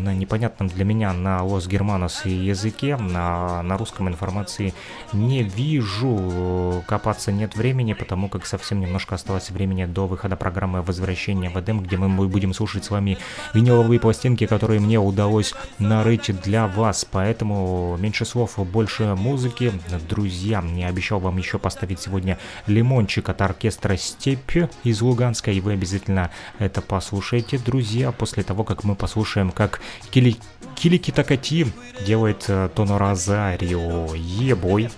на непонятном для меня на Лос Германос языке, на, на русском информации не вижу, копаться нет времени, потому как совсем немножко осталось времени до выхода программы «Возвращение в Эдем», где мы будем слушать с вами виниловые пластинки, которые мне удалось нарыть для вас, поэтому меньше слов, больше музыки. Друзья, я обещал вам еще поставить сегодня лимончик от оркестра «Степь» из Луганска, и вы обязательно это послушайте, друзья друзья, после того, как мы послушаем, как Кили... Килики Такати делает э, Тоно Розарио. Ебой.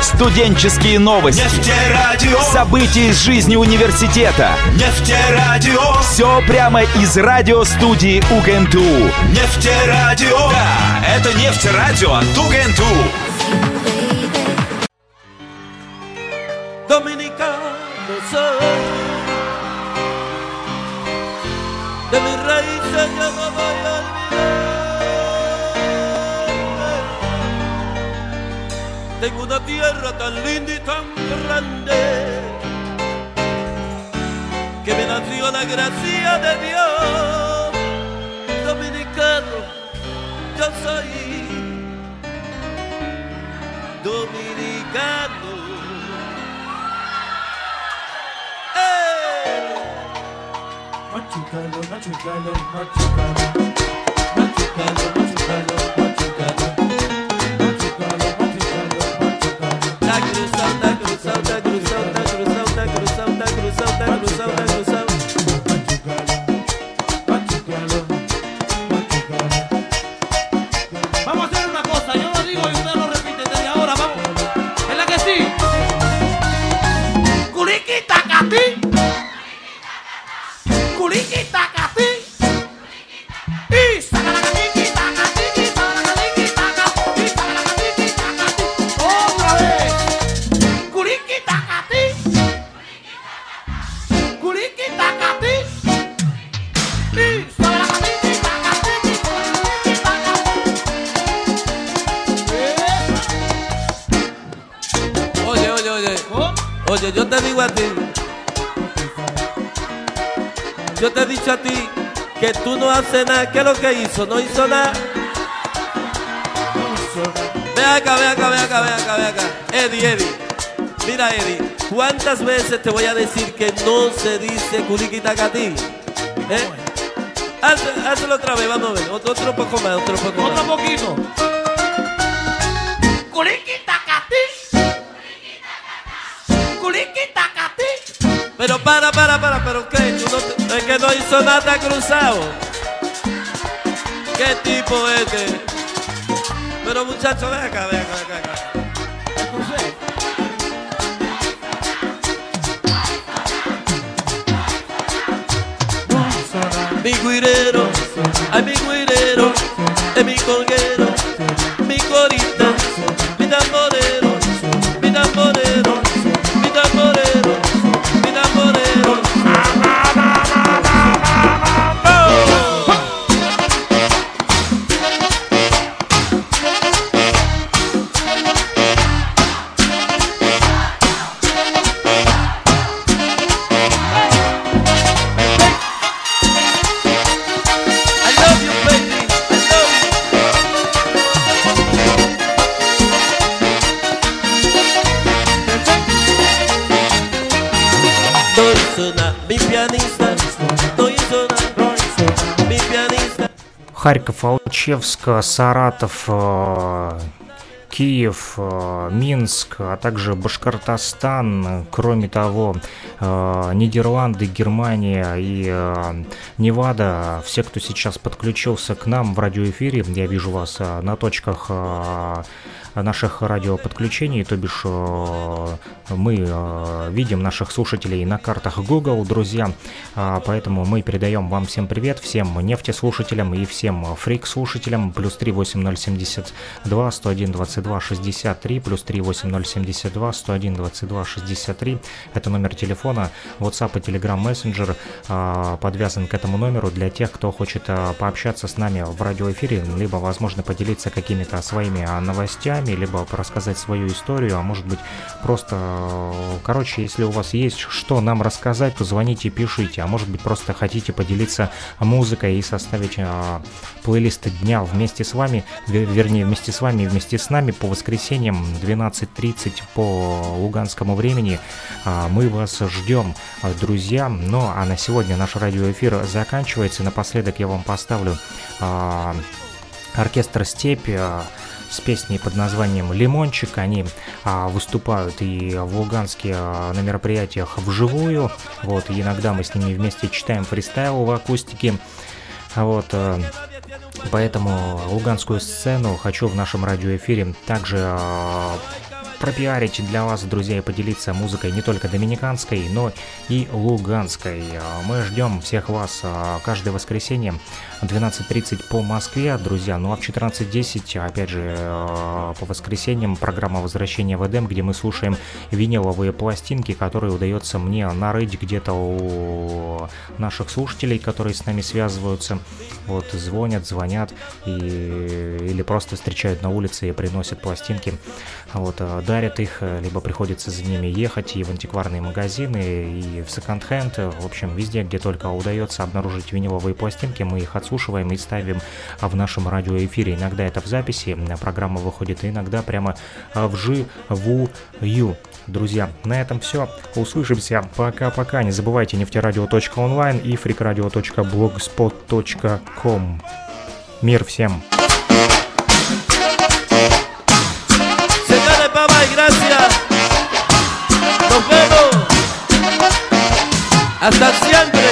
Студенческие новости. Нефтерадио. События из жизни университета. Нефтерадио. Все прямо из радиостудии УГНТУ. Нефтерадио. Да, это нефтерадио от УГНТУ. Dominicano soy de Tengo una tierra tan linda y tan grande que me nació la gracia de Dios. Dominicano, yo soy dominicano. Portugal, Portugal, Portugal, Portugal. Oye, oye, oye. Oye, yo te digo a ti. Yo te he dicho a ti que tú no haces nada. ¿Qué es lo que hizo? No hizo nada. Ve acá, ve acá, ve acá, ve acá, ve acá. Eddie, Eddie. Mira, Eddie. ¿Cuántas veces te voy a decir que no se dice curiquitacatí? ¿Eh? Hazlo- Hazlo otra vez, vamos a ver. Otro, otro poco más, otro poco más. Otro poquito. Curiquitacatí. Curiquitacatí. Pero para, para, para, pero ¿qué? Tú no te- es que no hizo nada cruzado. ¿Qué tipo este? Pero muchacho, ven acá, ven acá, ven acá. Mi guirero, ay mi guirero, es mi colguero, mi corita, Харьков, Алчевск, Саратов, э, Киев, э, Минск, а также Башкортостан, кроме того, э, Нидерланды, Германия и э, Невада. Все, кто сейчас подключился к нам в радиоэфире, я вижу вас на точках наших радиоподключений, то бишь мы видим наших слушателей на картах Google, друзья, поэтому мы передаем вам всем привет, всем нефтеслушателям и всем фрик-слушателям, плюс 38072 101 22 63, плюс 38072 101 22 63, это номер телефона, WhatsApp и Telegram Messenger подвязан к этому номеру для тех, кто хочет пообщаться с нами в радиоэфире, либо, возможно, поделиться какими-то своими новостями, либо рассказать свою историю, а может быть просто, короче, если у вас есть что нам рассказать, то звоните, пишите, а может быть просто хотите поделиться музыкой и составить плейлист дня вместе с вами, вернее вместе с вами и вместе с нами по воскресеньям 12.30 по луганскому времени. А, мы вас ждем, друзья. Ну а на сегодня наш радиоэфир заканчивается. Напоследок я вам поставлю а, оркестр «Степь» с песней под названием «Лимончик». Они а, выступают и в Луганске а, на мероприятиях вживую. Вот, иногда мы с ними вместе читаем фристайл в акустике. Вот, а, поэтому луганскую сцену хочу в нашем радиоэфире также а, пропиарить для вас, друзья, и поделиться музыкой не только доминиканской, но и луганской. Мы ждем всех вас а, каждое воскресенье 12.30 по Москве, друзья. Ну а в 14.10, опять же, а, по воскресеньям программа «Возвращение в Эдем», где мы слушаем виниловые пластинки, которые удается мне нарыть где-то у наших слушателей, которые с нами связываются. Вот, звонят, звонят и, или просто встречают на улице и приносят пластинки. Вот, а, дарят их, э, либо приходится за ними ехать и в антикварные магазины, и в секонд-хенд, в общем, везде, где только удается обнаружить виниловые пластинки, мы их отслушиваем и ставим в нашем радиоэфире. Иногда это в записи, программа выходит, иногда прямо вживую. Друзья, на этом все. Услышимся. Пока-пока. Не забывайте нефтерадио.онлайн и freakradio.blogspot.com. Мир всем! Hasta siempre.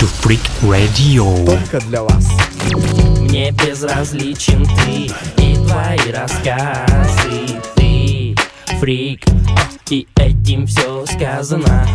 To Freak Radio. Только для вас. Мне безразличен ты и твои рассказы. Ты фрик, и этим все сказано.